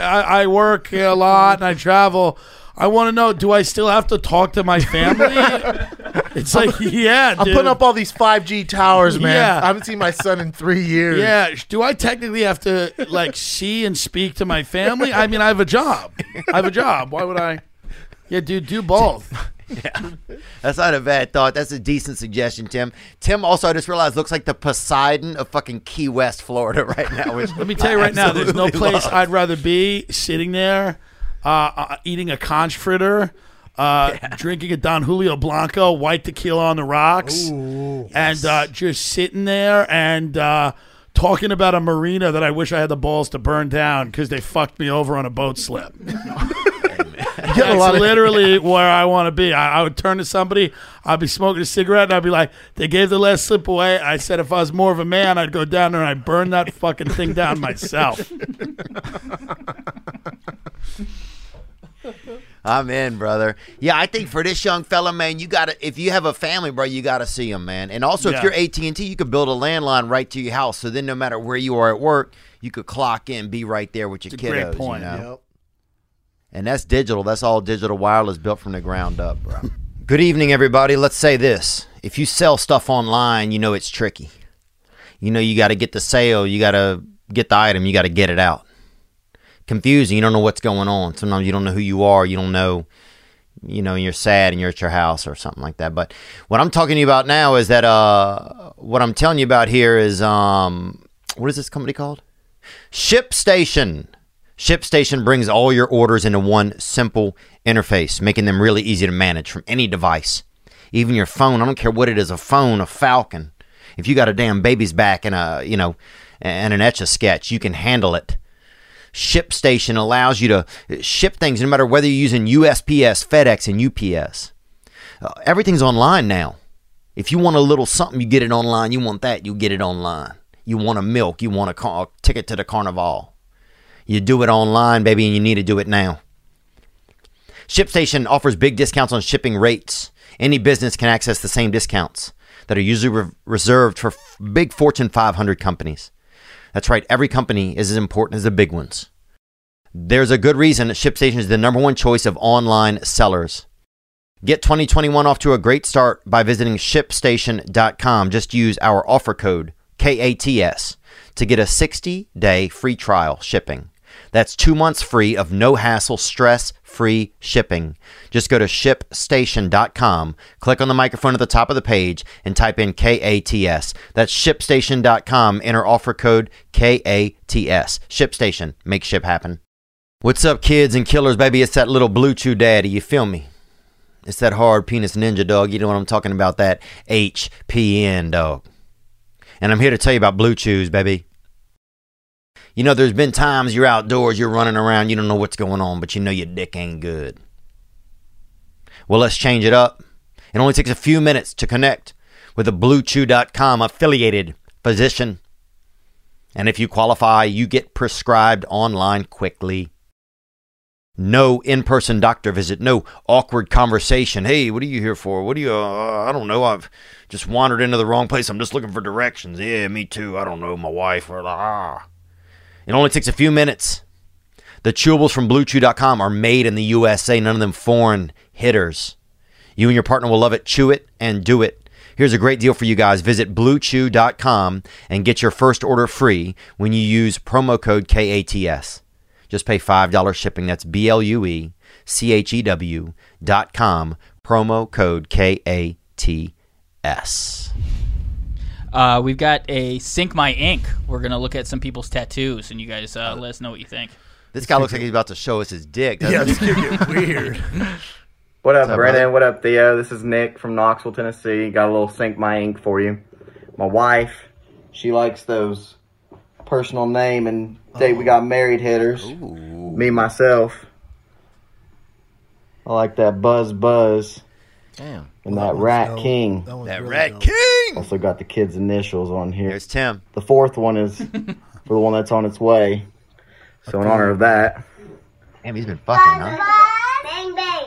I, I work a lot and I travel. I want to know, do I still have to talk to my family?" [LAUGHS] it's like, yeah, I'm dude. putting up all these 5G towers, man. Yeah. I haven't seen my son in three years. Yeah, do I technically have to like see and speak to my family? I mean, I have a job. I have a job. Why would I? Yeah, dude, do both. That's not a bad thought. That's a decent suggestion, Tim. Tim also, I just realized, looks like the Poseidon of fucking Key West, Florida, [LAUGHS] right now. Which Let me tell you right now, there's no place love. I'd rather be sitting there, uh, uh, eating a conch fritter, uh, drinking a Don Julio Blanco, white tequila on the rocks, and uh, just sitting there and uh, talking about a marina that I wish I had the balls to burn down because they fucked me over on a boat slip. [LAUGHS] Get a lot That's of- literally where I want to be. I, I would turn to somebody, I'd be smoking a cigarette, and I'd be like, "They gave the last slip away." I said, if I was more of a man, I'd go down there and I'd burn that fucking thing down [LAUGHS] myself. [LAUGHS] I'm in, brother. Yeah, I think for this young fella, man, you gotta if you have a family, bro, you gotta see him, man. And also, Yeah. if you're AT and T, you could build a landline right to your house. So then, no matter where you are at work, you could clock in, be right there with your It's a great kiddos. point, You know? Yep. And that's digital. That's all digital wireless built from the ground up, bro. Good evening, everybody. Let's say this. If you sell stuff online, you know it's tricky. You know you got to get the sale, you got to get the item, you got to get it out. Confusing. You don't know what's going on. Sometimes you don't know who you are. You don't know, you know, you're sad and you're at your house or something like that. But what I'm talking to you about now is that uh, what I'm telling you about here is um, what is this company called? ShipStation. ShipStation brings all your orders into one simple interface, making them really easy to manage from any device. Even your phone, I don't care what it is, a phone, a Falcon. If you got a damn baby's back and a, you know, and an etch a sketch, you can handle it. ShipStation allows you to ship things no matter whether you're using USPS, FedEx, and UPS. Uh, everything's online now. If you want a little something, you get it online. You want that, you get it online. You want a milk, you want a, car- a ticket to the carnival. You do it online, baby, and you need to do it now. ShipStation offers big discounts on shipping rates. Any business can access the same discounts that are usually re- reserved for f- big Fortune 500 companies. That's right, every company is as important as the big ones. There's a good reason that ShipStation is the number one choice of online sellers. Get 2021 off to a great start by visiting shipstation.com. Just use our offer code KATS to get a 60 day free trial shipping. That's two months free of no hassle, stress free shipping. Just go to shipstation.com, click on the microphone at the top of the page, and type in KATS. That's shipstation.com. Enter offer code KATS. ShipStation. Make ship happen. What's up, kids and killers, baby? It's that little blue chew daddy. You feel me? It's that hard penis ninja dog. You know what I'm talking about? That HPN dog. And I'm here to tell you about blue chews, baby. You know, there's been times you're outdoors, you're running around, you don't know what's going on, but you know your dick ain't good. Well, let's change it up. It only takes a few minutes to connect with a BlueChew.com affiliated physician. And if you qualify, you get prescribed online quickly. No in person doctor visit, no awkward conversation. Hey, what are you here for? What do you, uh, I don't know. I've just wandered into the wrong place. I'm just looking for directions. Yeah, me too. I don't know. My wife or ah. It only takes a few minutes. The chewables from BlueChew.com are made in the USA, none of them foreign hitters. You and your partner will love it. Chew it and do it. Here's a great deal for you guys. Visit BlueChew.com and get your first order free when you use promo code KATS. Just pay $5 shipping. That's B L U E C H E W dot com. Promo code K A T S. Uh, we've got a Sink My Ink. We're gonna look at some people's tattoos, and you guys uh, let us know what you think. This guy looks like he's about to show us his dick. Yeah, this could get [LAUGHS] weird. What up, up, Brendan? brother? What up, Theo? This is Nick from Knoxville, Tennessee. Got a little Sink my ink for you. My wife, she likes those personal name and date we got married hitters. Me myself, I like that Buzz Buzz Damn. and That that Rat dope. King. That, That really Rat dope. King. Also got the kid's initials on here. There's Tim. The fourth one is [LAUGHS] for the one that's on its way. So in honor of that, Damn, he's been fucking, huh? Bang bang.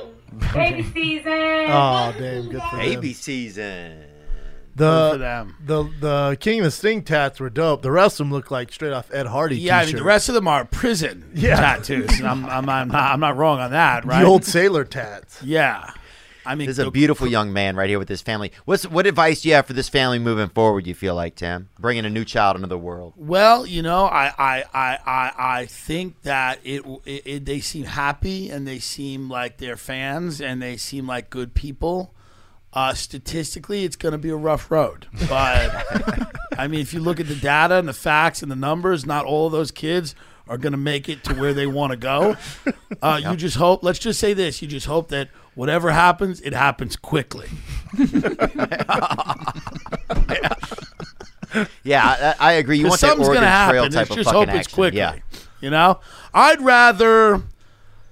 Baby [LAUGHS] season. Oh, damn, good for Baby them. season. The, them. the the King of the Sting tats were dope. The rest of them look like straight off Ed Hardy. Yeah, I mean the rest of them are prison Yeah. tattoos. I'm, I'm, I'm, not, I'm not wrong on that, right? the old sailor tats. yeah. I mean, This is a beautiful young man right here with his family. What's what advice do you have for this family moving forward? You feel like Tim, bringing a new child into the world. Well, you know, I I, I, I, I think that it, it, it they seem happy and they seem like they're fans and they seem like good people. Uh, statistically, it's going to be a rough road, but I mean, if you look at the data and the facts and the numbers, not all of those kids are going to make it to where they want to go. Uh, You just hope. Let's just say this: you just hope that whatever happens, it happens quickly. [LAUGHS] Yeah, I, I agree. You want that something's Oregon gonna happen. Trail Let's type of just fucking hope it's action. quickly. Yeah. You know, I'd rather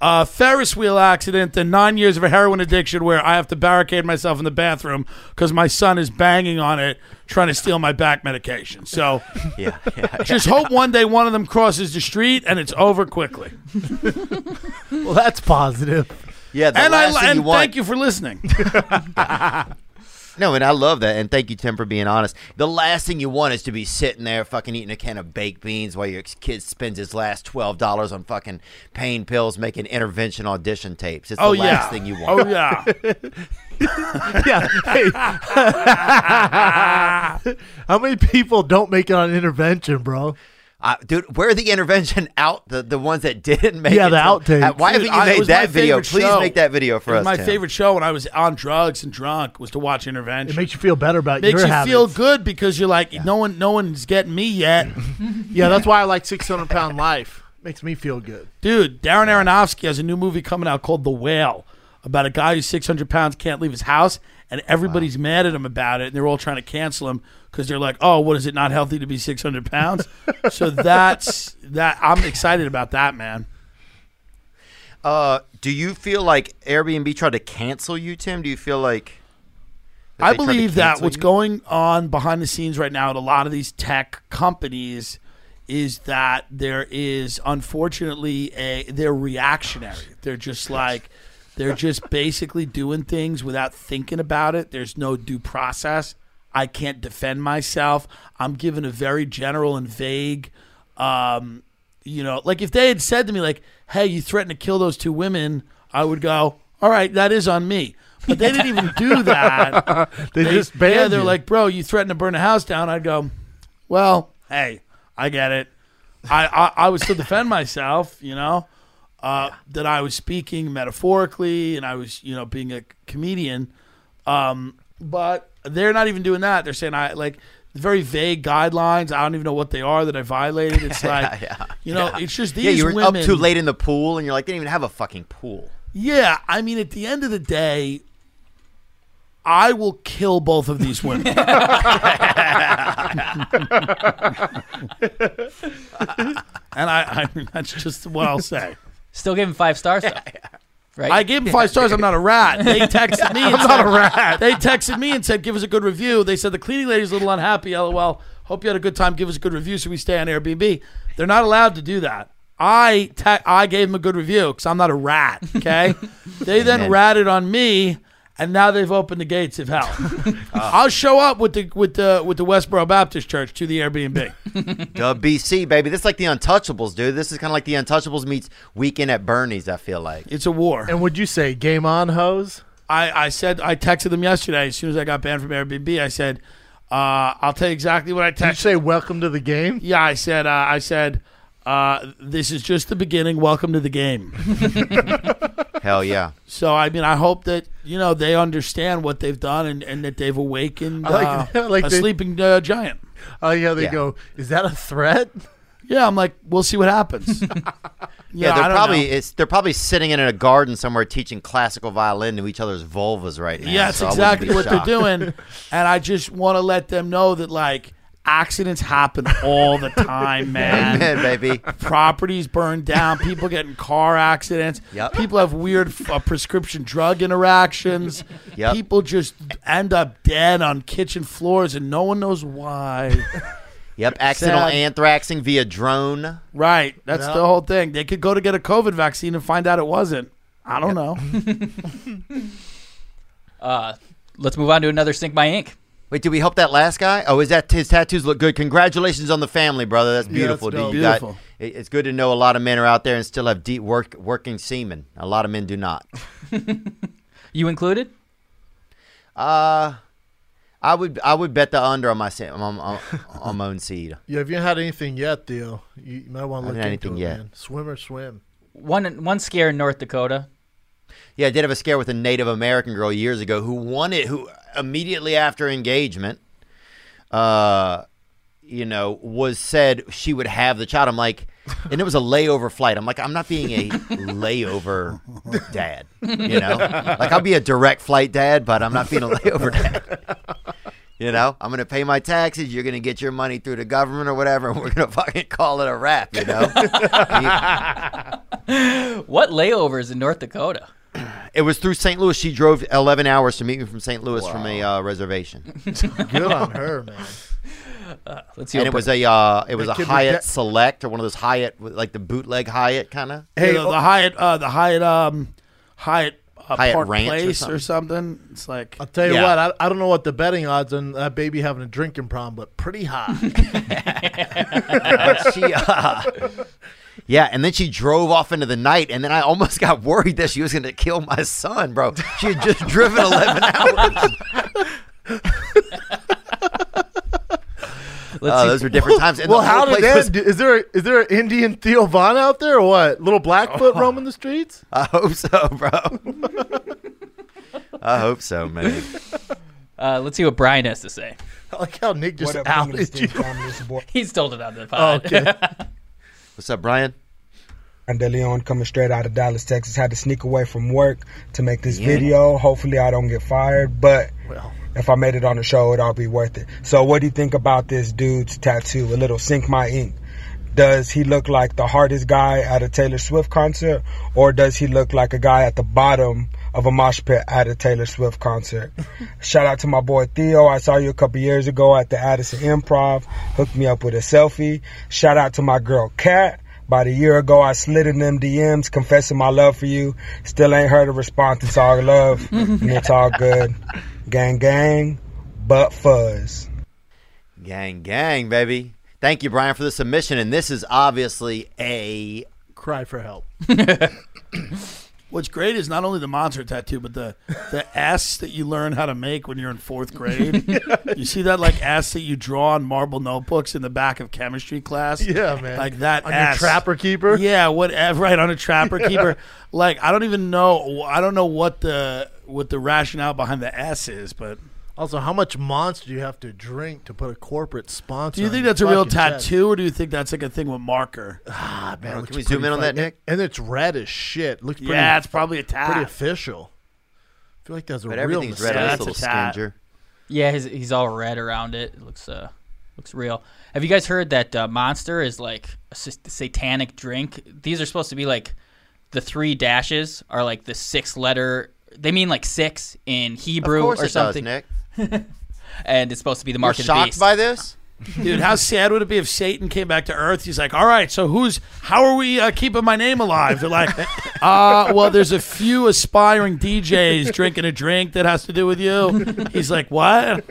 a Ferris wheel accident than nine years of a heroin addiction where I have to barricade myself in the bathroom because my son is banging on it trying to steal my back medication. So [LAUGHS] Yeah, yeah. just hope one day one of them crosses the street and it's over quickly. [LAUGHS] Well, that's positive. Yeah the and I thing and you want, thank you for listening. [LAUGHS] [LAUGHS] No, and I love that, and thank you, Tim, for being honest. The last thing you want is to be sitting there fucking eating a can of baked beans while your kid spends his last twelve dollars on fucking pain pills, making intervention audition tapes. It's the Oh last yeah. thing you oh, want. Oh yeah. [LAUGHS] Yeah. Hey. How many people don't make it on intervention, bro? Uh, dude, where are the intervention [LAUGHS] out? The the ones that didn't make Yeah, it. the to- outtakes. Uh, why Dude, haven't you made was that video? Please show. make that video for It was us. my Tim. favorite show when I was on drugs and drunk was to watch intervention. It makes you feel better about it makes your you habits. feel good because you're like no one no one's getting me yet [LAUGHS] Yeah, that's why I like 600 Pound Life. Makes me feel good. dude darren aronofsky has a new movie coming out called the whale about a guy who's 600 pounds can't leave his house and everybody's mad at him about it and they're all trying to cancel him because they're like oh what is it not healthy to be 600 pounds [LAUGHS] so that's that i'm excited about that man Uh, do you feel like Airbnb tried to cancel you, Tim? Do you feel like I they tried to believe that what's you? going on behind the scenes right now at a lot of these tech companies is that there is unfortunately a they're reactionary. They're just like they're just basically doing things without thinking about it. There's no due process. I can't defend myself. I'm given a very general and vague um, you know, like if they had said to me like, "Hey, you threatened to kill those two women," I would go, "All right, that is on me." But they didn't even do [LAUGHS] that. They, just banned yeah, they're you. like, "Bro, you threatened to burn a house down." I'd go, "Well, hey, I get it. I I, I would still defend myself, you know." Uh, That I was speaking metaphorically and I was, you know, being a comedian. Um, but they're not even doing that. They're saying I like very vague guidelines. I don't even know what they are that I violated. It's [LAUGHS] like, yeah, you know, it's just these yeah, you were women. up too late in the pool, and you're like, they didn't even have a fucking pool. Yeah, I mean, at the end of the day, I will kill both of these women. [LAUGHS] [LAUGHS] and I, I that's just what I'll say. Still give him five stars though. Right? I gave them five stars. I'm not a rat. [LAUGHS] They texted me. [LAUGHS] I'm not a rat. They texted me and said, "Give us a good review." They said the cleaning lady's a little unhappy. LOL. Hope you had a good time. Give us a good review so we stay on Airbnb. They're not allowed to do that. I te- I gave them a good review because I'm not a rat. Okay. [LAUGHS] they then Amen. ratted on me, and now they've opened the gates of hell. [LAUGHS] I'll show up with the with the with the Westboro Baptist Church to the Airbnb. [LAUGHS] WBC, baby. This is like the Untouchables, dude. This is kind of like the Untouchables meets Weekend at Bernie's, I feel like. It's a war. And would you say game on, hose? I, I said I texted them yesterday as soon as I got banned from Airbnb. I said, uh, "I'll tell you exactly what I Did you say welcome to the game? Yeah, I said. Uh, I said, uh, "This is just the beginning. Welcome to the game." [LAUGHS] Hell yeah. so I mean, I hope that you know they understand what they've done and, and that they've awakened I like- uh, [LAUGHS] like a they- sleeping uh, giant. Oh yeah, they Yeah. go. Is that a threat? Yeah, I'm like, we'll see what happens. [LAUGHS] Yeah, I they're don't probably know. it's they're probably sitting in a garden somewhere teaching classical violin to each other's vulvas right now. Yeah, that's so I wouldn't exactly what shocked. they're doing. And I just want to let them know that like accidents happen all the time, [LAUGHS] man. Amen, baby. Properties burned down, people get in car accidents, Yep. people have weird uh, prescription drug interactions. Yep. People just end up dead on kitchen floors and no one knows why. [LAUGHS] Yep, accidental Sad. anthraxing via drone. right. That's Yeah. the whole thing. They could go to get a COVID vaccine and find out it wasn't. I don't know. [LAUGHS] uh, let's move on to another Sink My Ink. Wait, did we help that last guy? Oh, is that his tattoos look good? Congratulations on the family, brother. That's beautiful, dope. dude. You got- Beautiful. it's good to know a lot of men are out there and still have deep work working semen. A lot of men do not. [LAUGHS] You included? Uh I would I would bet the under on my on, on, [LAUGHS] on my own seed. Yeah, if you haven't had anything yet, Theo, you, you might want to I look haven't into had it, anything yet. man. Swim or swim. One one scare in North Dakota. Yeah, I did have a scare with a Native American girl years ago who wanted who immediately after engagement, uh, you know, was said she would have the child. I'm like, and it was a layover flight. I'm like, I'm not being a [LAUGHS] layover dad. You know, like I'll be a direct flight dad, but I'm not being a layover dad. [LAUGHS] You know, I'm gonna pay my taxes. You're gonna get your money through the government or whatever, and we're gonna [LAUGHS] fucking call it a wrap. You know, What layovers in North Dakota? It was through St. Louis. She drove 11 hours to meet me from St. Louis from a uh, reservation. [LAUGHS] Good on her, man. Let's see. and it was a uh, it was That a kid was Hyatt de- Select or one of those Hyatt like the bootleg Hyatt kind of. Hey, Hey, the, the Hyatt, uh, the Hyatt, um, Hyatt, uh, Hyatt Park Ranch or Place something. or something. It's like I'll tell you Yeah. what, I, I don't know what the betting odds on that baby having a drinking problem, but pretty high. [LAUGHS] she, uh, yeah, and then she drove off into the night, and then I almost [LAUGHS] got worried that she was going to kill my son, bro. She had just [LAUGHS] driven eleven hours. [LAUGHS] Let's Oh, see. those were different times. And well, how did place that? was- Is there is there an Indian Theo Von out there or what? Little Blackfoot roaming the streets? I hope so, bro. I hope so, man. Uh, let's see what Brian has to say. I like how Nick just What up, of the outed you. Stink Family? It's your boy He's told it on the Oh, pod. okay. What's up, Brian? De Leon coming straight out of Dallas, Texas. Had to sneak away from work to make this video. Hopefully, I don't get fired, but Well, if I made it on the show, it'll be worth it. So, what do you think about this dude's tattoo? A little sink my ink. Does he look like the hardest guy at a Taylor Swift concert, or does he look like a guy at the bottom of a mosh pit at a Taylor Swift concert? [LAUGHS] Shout out to my boy Theo. I saw you a couple years ago at the Addison Improv. Hooked me up with a selfie. Shout out to my girl Kat. About a year ago, I slid in them DMs confessing my love for you. Still ain't heard a response. It's all love, [LAUGHS] and it's all good. Gang, gang, but fuzz. Gang, gang, baby. Thank you, Brian, for the submission. And this is obviously a cry for help. [LAUGHS] What's great is not only the monster tattoo, but the the [LAUGHS] S that you learn how to make when you're in fourth grade. You see that like S that you draw on marble notebooks in the back of chemistry class. Yeah, man. like that on your S. trapper keeper. Yeah, whatever. Eh, right on a trapper [LAUGHS] keeper. Like I don't even know. I don't know what the what the rationale behind the S is, but Also, how much monster do you have to drink to put a corporate sponsor? Do you think your that's a real fucking chest? tattoo, or do you think that's like a thing with marker? Ah, man, Bro, can we zoom in on that, fucking- Nick? And it's red as shit. Looks pretty, yeah, it's probably a tat. pretty official. I feel like that's a But real everything's red mistake. on that's a little tat. skinger. Yeah, he's, he's all red around it. It looks uh looks real. Have you guys heard that uh, Monster is like a s- satanic drink? These are supposed to be like the three dashes are like the six letter. They mean like six in Of Hebrew course or it something, does, Nick. [LAUGHS] and it's supposed to be the You're of the shocked beast. by this? Dude, how sad would it be if Satan came back to Earth? He's like, "All right, so who's? How are we uh, keeping my name alive?" They're like, [LAUGHS] "Uh, well, there's a few aspiring DJs drinking a drink that has to do with you." He's like, "What?"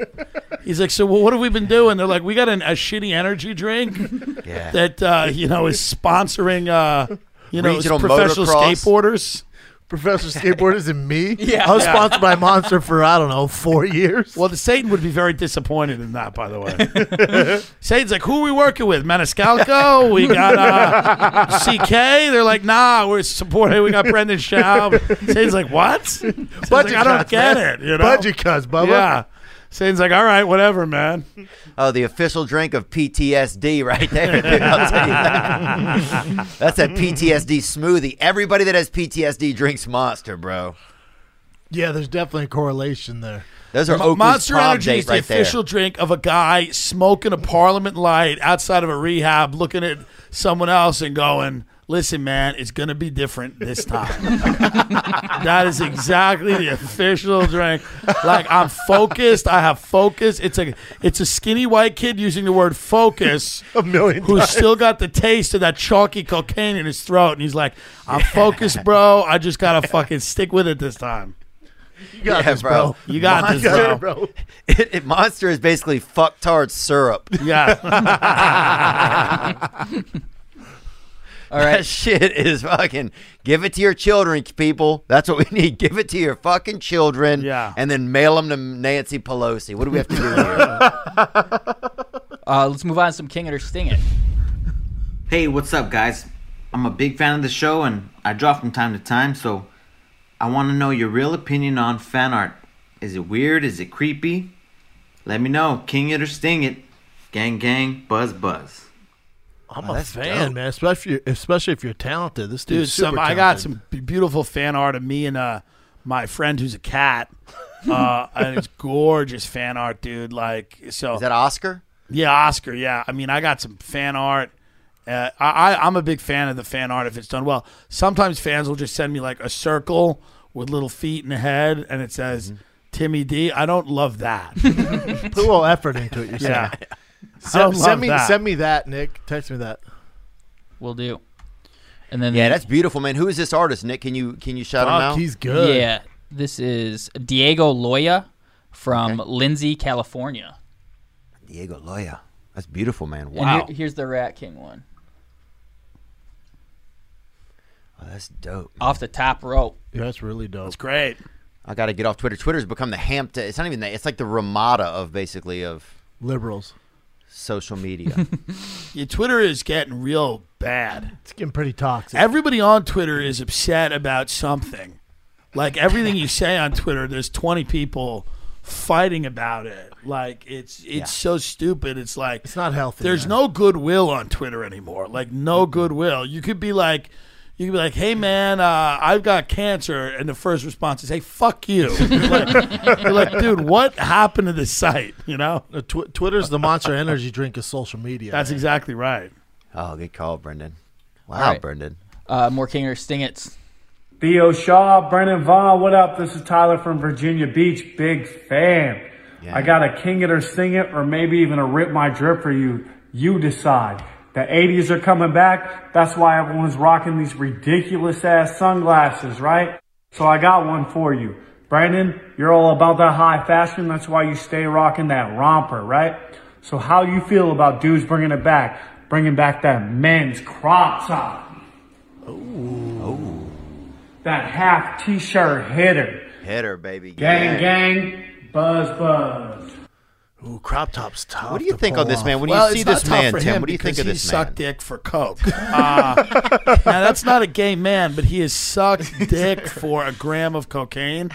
He's like, "So well, what have we been doing?" They're like, "We got an, a shitty energy drink Yeah. that uh, you know is sponsoring, uh, you know, Regional professional motocross. skateboarders." Professional [LAUGHS] skateboarders and me. Yeah. I was sponsored by Monster for I don't know four years. Well, the Satan would be very disappointed in that, by the way. [LAUGHS] Satan's like, who are we working with? Maniscalco? We got uh, CK? They're like, nah, we're supporting. We got Brendan Schaub. Satan's like, what? [LAUGHS] Satan's like, I don't cuts, get man. it. You know? Budget cuts, Bubba. Yeah. Satan's like, all right, whatever, man. [LAUGHS] Oh, the official drink of PTSD right there. Dude, I'll tell you that. [LAUGHS] That's that PTSD smoothie. Everybody that has PTSD drinks Monster, bro. Yeah, there's definitely a correlation there. Those are Mo- Oakley's Monster prom Energy date is the right there. official drink of a guy smoking a Parliament Light outside of a rehab, looking at someone else and going, "Listen, man, it's gonna be different this time." [LAUGHS] that is exactly the official drink. Like I'm focused. I have focus. It's a it's a skinny white kid using the word focus. [LAUGHS] A million Who's times. still got the taste of that chalky cocaine in his throat, and he's like, "I'm focused, bro. I just gotta fucking stick with it this time." You got Yeah, this, bro. bro. You got this, Monster, bro. bro. [LAUGHS] It, it- Monster is basically fucktard syrup. Yeah. All That shit is fucking. Give it to your children, people. That's what we need. [LAUGHS] Give it to your fucking children. Yeah. And then mail them to Nancy Pelosi. What do we have to do here? [LAUGHS] uh, let's move on to some King It or Sting It. Hey, what's up, guys? I'm a big fan of the show and I draw from time to time, so I want to know your real opinion on fan art. Is it weird? Is it creepy? Let me know. King it or sting it. Gang, gang, buzz, buzz. I'm Oh, a fan, dope. man. Especially, especially if you're talented. This Dude, dude's super some I got some beautiful fan art of me and uh my friend who's a cat. [LAUGHS] Uh, and it's gorgeous fan art, dude. Like so. Is that Oscar? yeah, Oscar. Yeah, I mean, I got some fan art. Uh, I, I I'm a big fan of the fan art if it's done well. Sometimes fans will just send me like a circle with little feet and a head, and it says Timmy D. I don't love that. [LAUGHS] Put a little effort into it. You're yeah, Send, send me, that. send me that, Nick. Text me that. We'll do. And then Yeah, that's beautiful, man. Who is this artist, Nick? Can you can you shout him out? he's good. Yeah, this is Diego Loya from Okay. Lindsay, California. Diego Loya. That's beautiful, man. And Wow. here- here's the Rat King one Oh, that's dope. off the top rope. Yeah, that's really dope. it's great. I got to get off Twitter. Twitter's become the Hampton. It's not even that. It's like the Ramada of basically of Liberals. Social media. [LAUGHS] Yeah, Twitter is getting real bad. It's getting pretty toxic. Everybody on Twitter is upset about something. Like everything you say on Twitter, there's 20 people fighting about it. Like it's it's so stupid. It's like it's not healthy. there's man. no goodwill on Twitter anymore. Like no goodwill. You could be like you could be like, "Hey man, uh, I've got cancer," and the first response is, "Hey, fuck you." You're [LAUGHS] like, you're like, dude, what happened to this site? You know, tw- Twitter's the monster energy drink of social media. that's man. exactly right. oh, good call, Brendan. Wow, All right. Brendan. Uh, more King or Sting It's. Theo Schaub, Brendan Von, what up? This is Tyler from Virginia Beach. Big fan. Yeah. I got a king it or sting it, or maybe even a rip my drip for you. You decide. The 80s are coming back. That's why everyone's rocking these ridiculous ass sunglasses, right? So I got one for you. Brandon, you're all about that high fashion. That's why you stay rocking that romper, right? So how you feel about dudes bringing it back? Bringing back that men's crop top. Oh. That half t-shirt hitter. Hitter, baby. Gang, Yeah. gang, buzz, buzz. Ooh, crop top's tough. What do you to think pull on this off. man? When well, you see this man, Tim, what do you think because of he this sucked dick for coke. [LAUGHS] Uh, now that's not a gay man, but he has sucked dick for a gram of cocaine.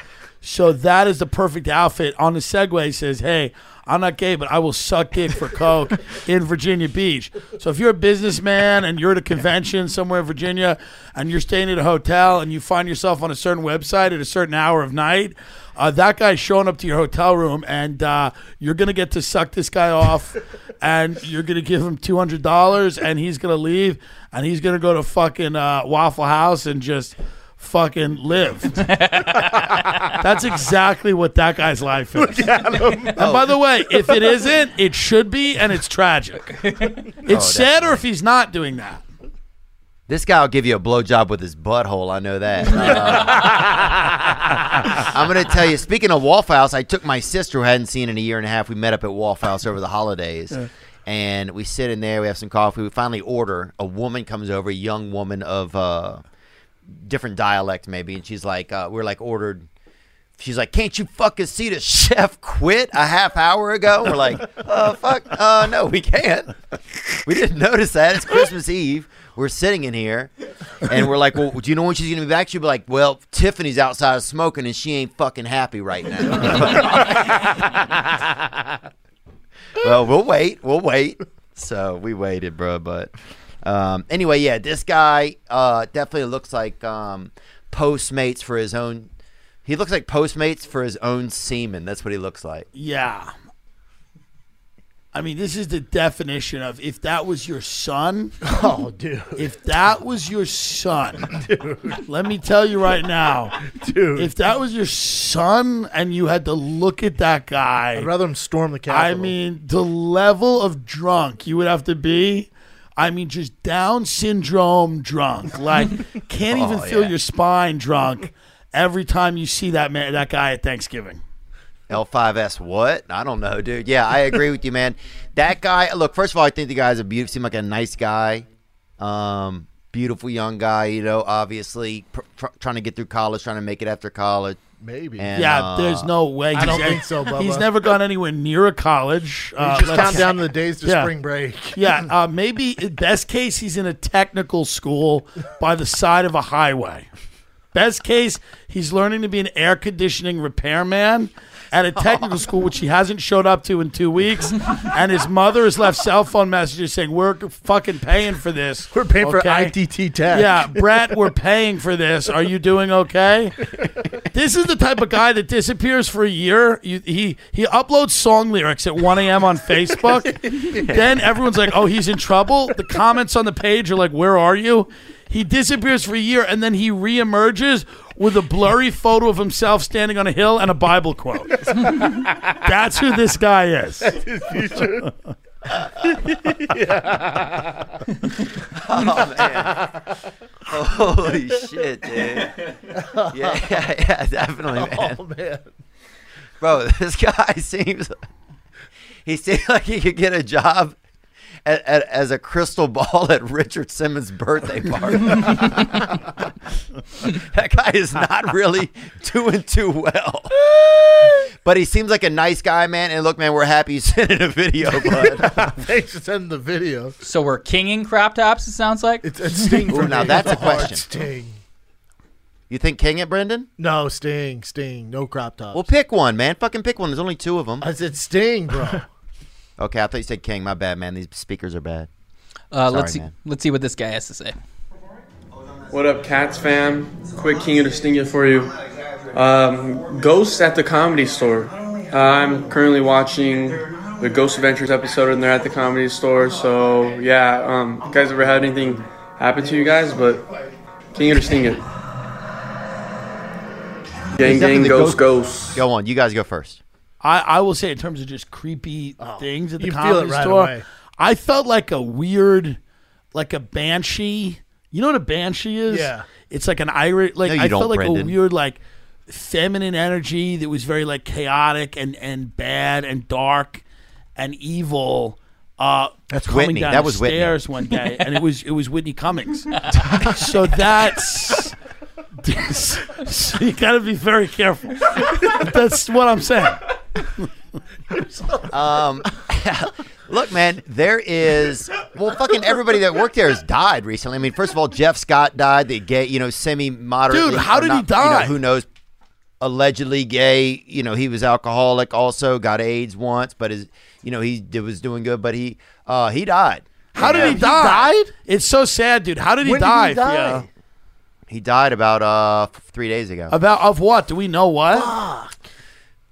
So that is the perfect outfit. On the Segway says, "Hey, I'm not gay, but I will suck dick for coke [LAUGHS] in Virginia Beach." So if you're a businessman and you're at a convention somewhere in Virginia and you're staying at a hotel and you find yourself on a certain website at a certain hour of night, uh, that guy's showing up to your hotel room and uh, you're gonna get to suck this guy off, [LAUGHS] and you're gonna give him two hundred dollars, and he's gonna leave, and he's gonna go to fucking uh, Waffle House and just fucking live. [LAUGHS] That's exactly what that guy's life is. And by the way, if it isn't, it should be, and it's tragic. [LAUGHS] It's sad, or if he's not doing that. This guy will give you a blowjob with his butthole. I know that. [LAUGHS] Uh, I'm going to tell you. Speaking of Waffle House, I took my sister who I hadn't seen in a year and a half. We met up at Waffle House over the holidays, and we sit in there. We have some coffee. We finally order. A woman comes over, a young woman of uh, different dialect, maybe, and she's like, uh, "We're like ordered." She's like, "Can't you fucking see the chef quit a half hour ago?" We're like, [LAUGHS] "Uh, fuck, uh, no, we can't. We didn't notice that. It's Christmas Eve. We're sitting in here, and we're like, well, do you know when she's gonna be back?" She'll be like, "Well, Tiffany's outside smoking, and she ain't fucking happy right now." [LAUGHS] well, we'll wait. We'll wait. So we waited, bro. But um, anyway, yeah, this guy uh, definitely looks like um, Postmates for his own. He looks like Postmates for his own semen. That's what he looks like. Yeah. I mean, this is the definition of if that was your son. [LAUGHS] Oh, dude. If that was your son, [LAUGHS] dude. Let me tell you right now, Dude. If that was your son and you had to look at that guy, I'd rather him storm the Capitol. I mean, the level of drunk you would have to be. I mean, just Down syndrome drunk. Like, [LAUGHS] can't even Oh, feel yeah. your spine drunk every time you see that man, that guy at Thanksgiving. L5S what? I don't know, dude. Yeah, I agree with you, man. That guy, look, first of all, I think the guy's a beautiful, seemed like a nice guy. Um, beautiful young guy, you know, obviously pr- tr- trying to get through college, trying to make it after college. Maybe. And, yeah, uh, there's no way. I don't He's- think so, Bubba. He's never gone anywhere near a college. Uh, just let's- count down the days to Yeah. spring break. [LAUGHS] yeah, uh, maybe best case he's in a technical school by the side of a highway. Best case he's learning to be an air conditioning repairman at a technical school which he hasn't showed up to in two weeks, [LAUGHS] and his mother has left cell phone messages saying we're fucking paying for this. We're paying for okay?" ITT Tech. Yeah, [LAUGHS] Brett, we're paying for this. Are you doing okay? This is the type of guy that disappears for a year. You, he he uploads song lyrics at 1 a.m. on Facebook. [LAUGHS] then everyone's like, "Oh, he's in trouble." The comments on the page are like, "Where are you?" He disappears for a year, and then he reemerges with a blurry photo of himself standing on a hill and a Bible quote. [LAUGHS] That's who this guy is. [LAUGHS] Oh man! Holy shit, dude! Yeah, yeah, yeah, definitely, man. Oh man. Bro, [LAUGHS] this guy seems he seems like he could get a job at, at, as a crystal ball [LAUGHS] at Richard Simmons' birthday party. [LAUGHS] that guy is not really doing too well. But he seems like a nice guy, man. And look, man, we're happy he's [LAUGHS] sending a video, bud. Thanks for sending the video. So we're kinging crop tops. It sounds like. It's, it's Sting for Ooh, now me. that's a question. Sting. You think King it, Brendan? No, Sting, Sting. No crop tops. Well, pick one, man. Fucking pick one. There's only two of them. I said Sting, bro. Okay, I thought you said King. My bad, man. These speakers are bad. Uh, Sorry, let's see. man. Let's see what this guy has to say. What up, Kats fam? Quick King of the Stinger for you. Um, Ghosts at the Comedy Store. Uh, I'm currently watching the Ghost Adventures episode, and they're at the Comedy Store. So yeah, um, you guys ever had anything happen to you guys? But King of the Stinger. Gang, gang, ghost, ghost- ghost. Go on. You guys go first. I, I will say in terms of just creepy things at the you feel it comedy right store, away. I felt like a weird, like a banshee. You know what a banshee is? Yeah. It's like an Irish. Like No, you I don't, felt like Brendan. a weird, like feminine energy that was very like chaotic and and bad and dark and evil. Uh, That's coming Whitney. down That the was Whitney. stairs one day, [LAUGHS] and it was it was Whitney Cummings. [LAUGHS] so that's. [LAUGHS] so you got to be very careful. That's what I'm saying. [LAUGHS] Um, [LAUGHS] look, man, there is well, fucking everybody that worked there has died recently. I mean, first of all, Jeff Scott died. The gay, you know, semi-moderate. Dude, how did he die? who knows? allegedly gay. You know, he was alcoholic. Also got AIDS once, but his, you know, he did, was doing good. But he, uh, he died. How did he Yeah. die? died? It's so sad, dude. How did he When did die? he die? Yeah. He died about uh three days ago. About of what? Do we know what?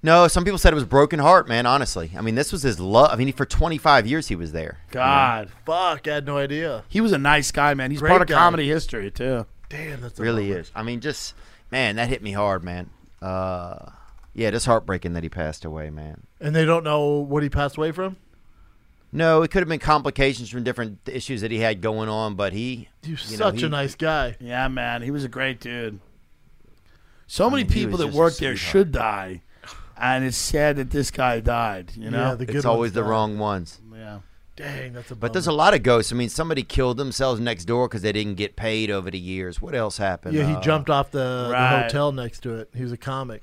No, some people said it was broken heart, man. Honestly, I mean, this was his love. I mean, for 25 years he was there. God, Fuck, I had no idea. he was a nice guy, man. He's Great part of guy. comedy history too. Damn, that's a really bummer. is. I mean, just man, that hit me hard, man. Uh, yeah, just heartbreaking that he passed away, man. And they don't know what he passed away from. No, it could have been complications from different issues that he had going on, but he, He was you know, such he- a nice guy. Yeah, man. He was a great dude. So many mean, people that just a work there should die, and it's sad that this guy died. You know. Yeah, the good it's always ones the died. wrong ones. yeah. Dang, that's a. But there's a lot of ghosts. I mean, somebody killed themselves next door because they didn't get paid over the years. What else happened? Yeah, he Uh, jumped off the, the hotel next to it. He was a comic.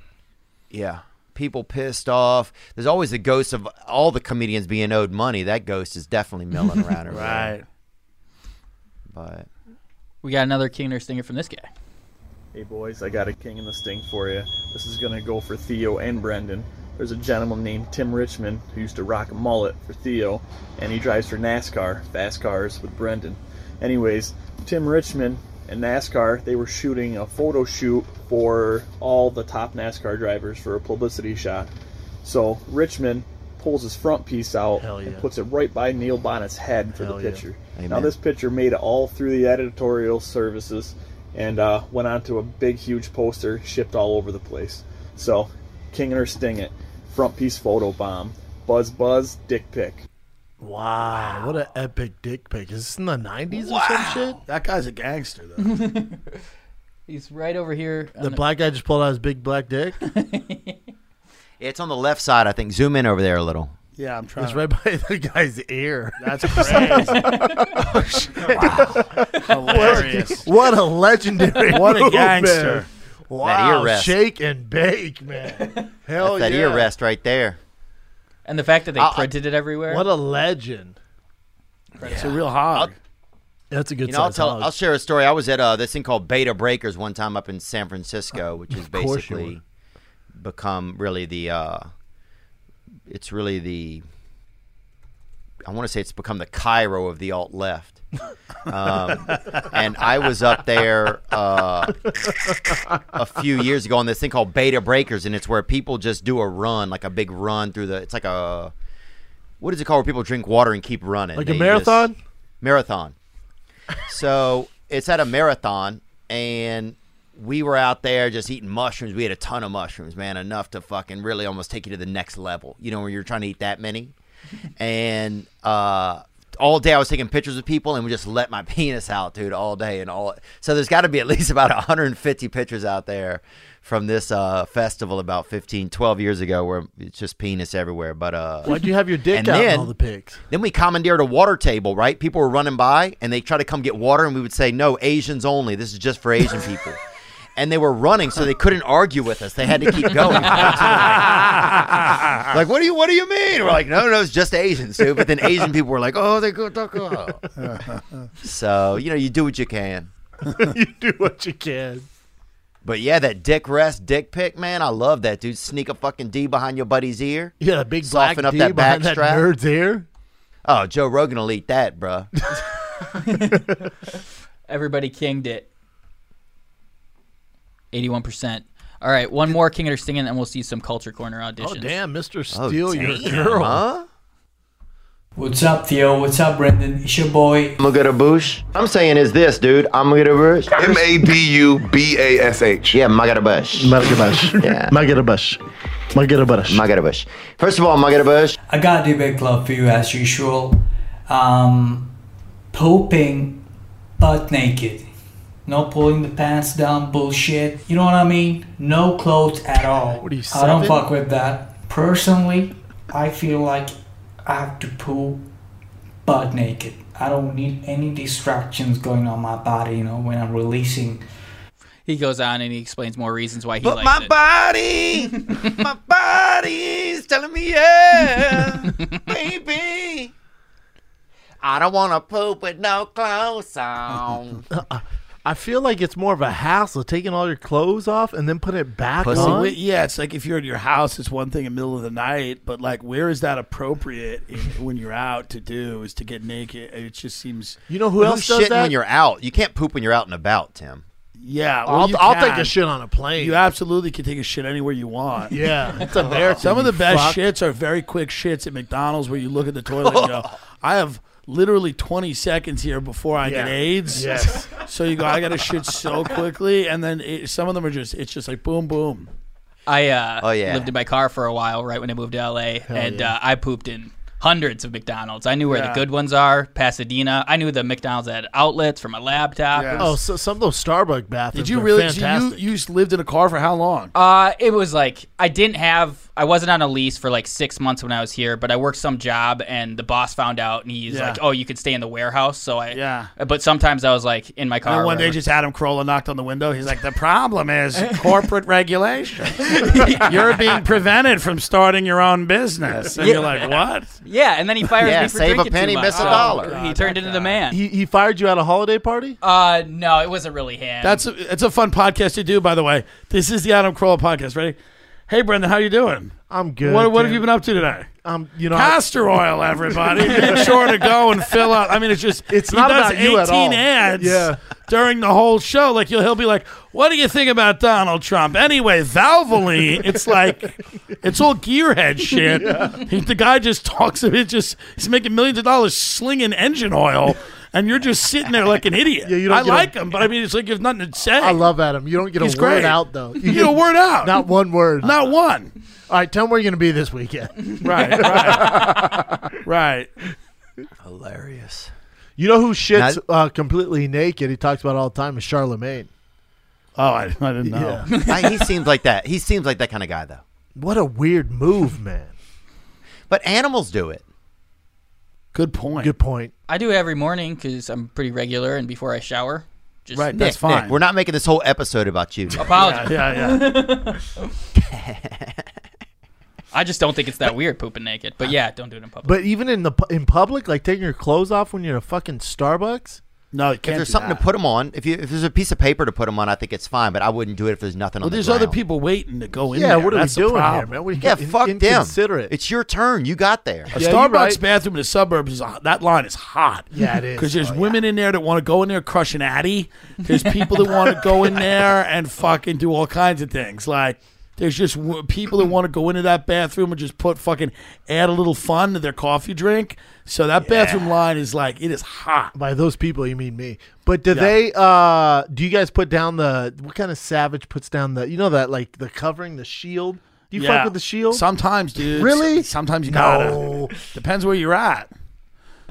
Yeah. People pissed off. There's always the ghost of all the comedians being owed money. That ghost is definitely milling around. [LAUGHS] over. Right. But We got another king or stinger from this guy. Hey boys, I got a king in the sting for you. This is gonna go for Theo and Brendan. There's a gentleman named Tim Richmond who used to rock a mullet for Theo, and he drives for NASCAR, fast cars with Brendan. Anyways, Tim Richmond and NASCAR, they were shooting a photo shoot for all the top NASCAR drivers for a publicity shot. So Richmond pulls his front piece out Hell and puts it right by Neil Bonnett's head for Hell the yeah. picture. Now this picture made it all through the editorial services and uh, went onto a big, huge poster shipped all over the place. So, King or Sting It, front piece photo bomb, buzz buzz, dick pic. Wow, what an epic dick pic! Is this in the '90s or some shit? That guy's a gangster, though. [LAUGHS] He's right over here. The on black guy just pulled out his big black dick. [LAUGHS] it's on the left side, I think. Zoom in over there a little. Yeah, I'm trying. It's right by the guy's ear. That's [LAUGHS] crazy. [LAUGHS] Wow, Hilarious. What a legendary! What a move, gangster. man. Wow, ear rest. shake and bake, man. [LAUGHS] Hell That's that yeah. ear rest right there. and the fact that they I- I- printed it everywhere. What a legend. It's a real hog. That's a good You know, I'll size tell. hog. I'll share a story. I was at uh, this thing called Bay to Breakers one time up in San Francisco, which has course you basically become really the. Uh, it's really the. I want to say it's become the Cairo of the alt left. Um, [LAUGHS] and I was up there uh, a few years ago on this thing called Bay to Breakers, and it's where people just do a run, like a big run through the. It's like a. What is it called? Where people drink water and keep running? like a marathon. just- marathon. So it's at a marathon, and we were out there just eating mushrooms. We had a ton of mushrooms, man, enough to fucking really almost take you to the next level. You know, where you're trying to eat that many, [LAUGHS] and uh, all day I was taking pictures of people and we just let my [LAUGHS] penis out, dude, all day and all. So there's got to be at least [LAUGHS] about 150 pictures out there from this uh, festival about 15, 12 years ago, where it's just penis everywhere. But uh, Why'd you have your dick And out in then- all the pics? then we commandeered a water table, right? People were running by and they try to come get water, and we would say, No, Asians only. This is just for Asian people. And they were running, so they couldn't argue with us. They had to keep going. [LAUGHS] like, what do you what do you mean? We're like, no, no, it's just Asians, dude. But then Asian people were like, oh, they go, go, go. So, you know, you do what you can. [LAUGHS] you do what you can. But yeah, that dick rest, dick pick, man, I love that, dude. Sneak a fucking D behind your buddy's ear. Yeah, a big black Soften up D that behind back that nerd's ear. Oh, Joe Rogan will eat that, bro. [LAUGHS] Everybody kinged it. 81%. All right, one more king of or stinging, and we'll see some culture corner auditions. Oh damn, Mister Oh, Steal your damn, girl. huh? What's up, Theo? What's up, Brendan? It's your boy. I'm gonna get a bush. I'm saying is this, dude. I'm gonna get a bush. M A D U B A S H. Yeah, Magarabush. Magarabush. [LAUGHS] Yeah. Magarabush. Magarabush. Magarabush. First of all, Magarabush. I got a debate club for you as usual. Um, pooping butt naked. No pulling the pants down bullshit. You know what I mean? No clothes at all. What are you, I don't fuck with that. Personally, I feel like I have to poo butt naked. I don't need any distractions going on my body, you know, when I'm releasing. He goes on and he explains more reasons why he But likes my it. body, [LAUGHS] my body's telling me yeah, [LAUGHS] baby. I don't want to poop with no clothes on. [LAUGHS] Uh-uh. I feel like it's more of a hassle taking all your clothes off and then putting it back Pussy. on. Wait, Yeah, it's like if you're in your house, it's one thing in the middle of the night, but like, where is that appropriate in, [LAUGHS] when you're out to do? Is to get naked? It just seems. You know who Well, else who's does shitting that? when you're out? You can't poop when you're out and about, Tim. Yeah, well, I'll, I'll take a shit on a plane. You absolutely can take a shit anywhere you want. Yeah, [LAUGHS] it's embarrassing, Some of the best fuck. shits are very quick shits at McDonald's where you look at the toilet and go, [LAUGHS] I have literally 20 seconds here before I get AIDS. Yes. [LAUGHS] So you go, I got to shit so quickly. And then it, some of them are just, it's just like boom, boom. I uh, Oh, yeah. lived in my car for a while right when I moved to LA, and yeah. uh, I pooped in hundreds of McDonald's. I knew where Yeah. the good ones are, Pasadena. I knew the McDonald's had outlets for my laptop. Yeah. It was- Oh, so some of those Starbucks bathrooms. Did you really, so you, Fantastic. you lived in a car for how long? Uh, it was like I didn't have. I wasn't on a lease for like six months when I was here, but I worked some job, and the boss found out, and he's Yeah. like, "Oh, you could stay in the warehouse." So I, Yeah. But sometimes I was like in my car. then or one day, whatever. just Adam Carolla knocked on the window. He's like, "The [LAUGHS] problem is corporate regulation. You're being prevented from starting your own business." And Yeah. you're like, "What?" yeah, and then he fired Yeah, me for save a drinking too penny, much, miss a so dollar. He turned into the man. He, he fired you at a holiday party? Uh, no, it wasn't really him. That's a, it's a fun podcast to do. By the way, this is the Adam Carolla podcast. Ready? Hey, Brendan, how you doing? I'm good. What, what have you been up to today? Um, you know, I- Castor oil, everybody. [LAUGHS] Make sure to go and fill out. I mean, it's just It's not does about you at 18 all. ads Yeah. during the whole show. Like he'll, he'll be like, "What do you think about Donald Trump?" Anyway, Valvoline. It's like it's all gearhead [LAUGHS] shit. He, the guy just talks of it. Just he's making millions of dollars slinging engine oil. And you're just sitting there like an idiot. Yeah, you don't I get a- like him, but I mean, it's like there's nothing to say. I love Adam. You don't get He's a word great. out though. You get a word out. Not one word. Not one. All right, tell me where you're going to be this weekend. [LAUGHS] Right, right, right. Hilarious. You know who shits uh, completely naked? He talks about it all the time. Is Charlemagne. Oh, I, I didn't know. Yeah. [LAUGHS] I- he seems like that. He seems like that kind of guy, though. What a weird move, man. But animals do it. Good point. Good point. I do it every morning because I'm pretty regular, and before I shower, just Right, Nick, that's fine. Nick, we're not making this whole episode about you. apologize. Yeah, yeah. [LAUGHS] I just don't think it's that weird pooping naked. But yeah, don't do it in public. But even in the in public, like taking your clothes off when you're at a fucking Starbucks. No, you If can't. there's do something that. to put them on, if you if there's a piece of paper to put them on, I think it's fine. But I wouldn't do it if there's nothing Well, on the there's other ground. people waiting to go in Yeah, there. what are That's we the doing here, man? What are you Yeah, in- fuck them. inconsiderate. It's your turn. You got there. A Yeah, Starbucks right. bathroom in the suburbs is that line is hot. Yeah, it is. Because there's oh, women in there that want to go in there crush an addy. There's people that want to go in [LAUGHS] there and fucking do all kinds of things. Like there's just w- people that want to go into that bathroom and just put fucking add a little fun to their coffee drink. So that bathroom line is like it is hot. By those people, you mean me. But do Yeah. they? uh Do you guys put down the what kind of savage puts down the? You know that like the covering, the shield. Do you Yeah. fuck with the shield? Sometimes, dude. Really? Sometimes you No. gotta. Depends where you're at.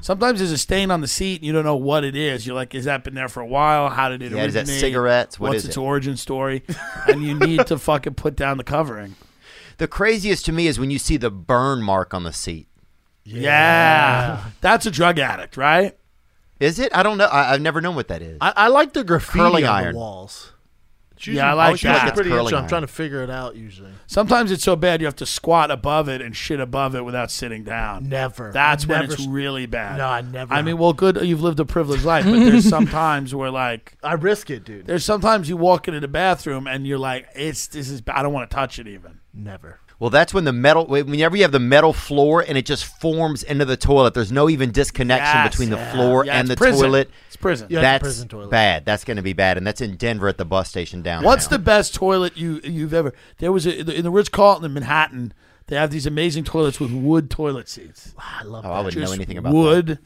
Sometimes there's a stain on the seat and you don't know what it is. You're like, has that been there for a while? How did it Yeah, is that cigarettes? What What's is its it? origin story? [LAUGHS] and you need to fucking put down the covering. The craziest to me is when you see the burn mark on the seat. Yeah. That's a drug addict, right? Is it? I don't know. I, I've never known what that is. I, I like the graffiti Curling on iron. the walls. It's Yeah, I like it's usually that. Pretty Curling interesting. I'm trying to figure it out. Usually, Sometimes it's so bad you have to squat above it and shit above it without sitting down. never. That's I've when never it's really bad. No, I never. I mean, well, good. You've lived a privileged life, but there's [LAUGHS] sometimes where like I risk it, dude. there's sometimes you walk into the bathroom and you're like, it's this is I don't want to touch it even. Never. Well, that's when the metal, whenever you have the metal floor and it just forms into the toilet, there's no even disconnection Yes, between the yeah. floor Yeah, and the prison. toilet. It's prison. Yeah, it's a That's prison toilet. bad. That's going to be bad. And that's in Denver at the bus station down. What's the best toilet you you've ever? There was a, in the Ritz Carlton in Manhattan. They have these amazing toilets with wood toilet seats. I love Oh, that. I wouldn't know anything about wood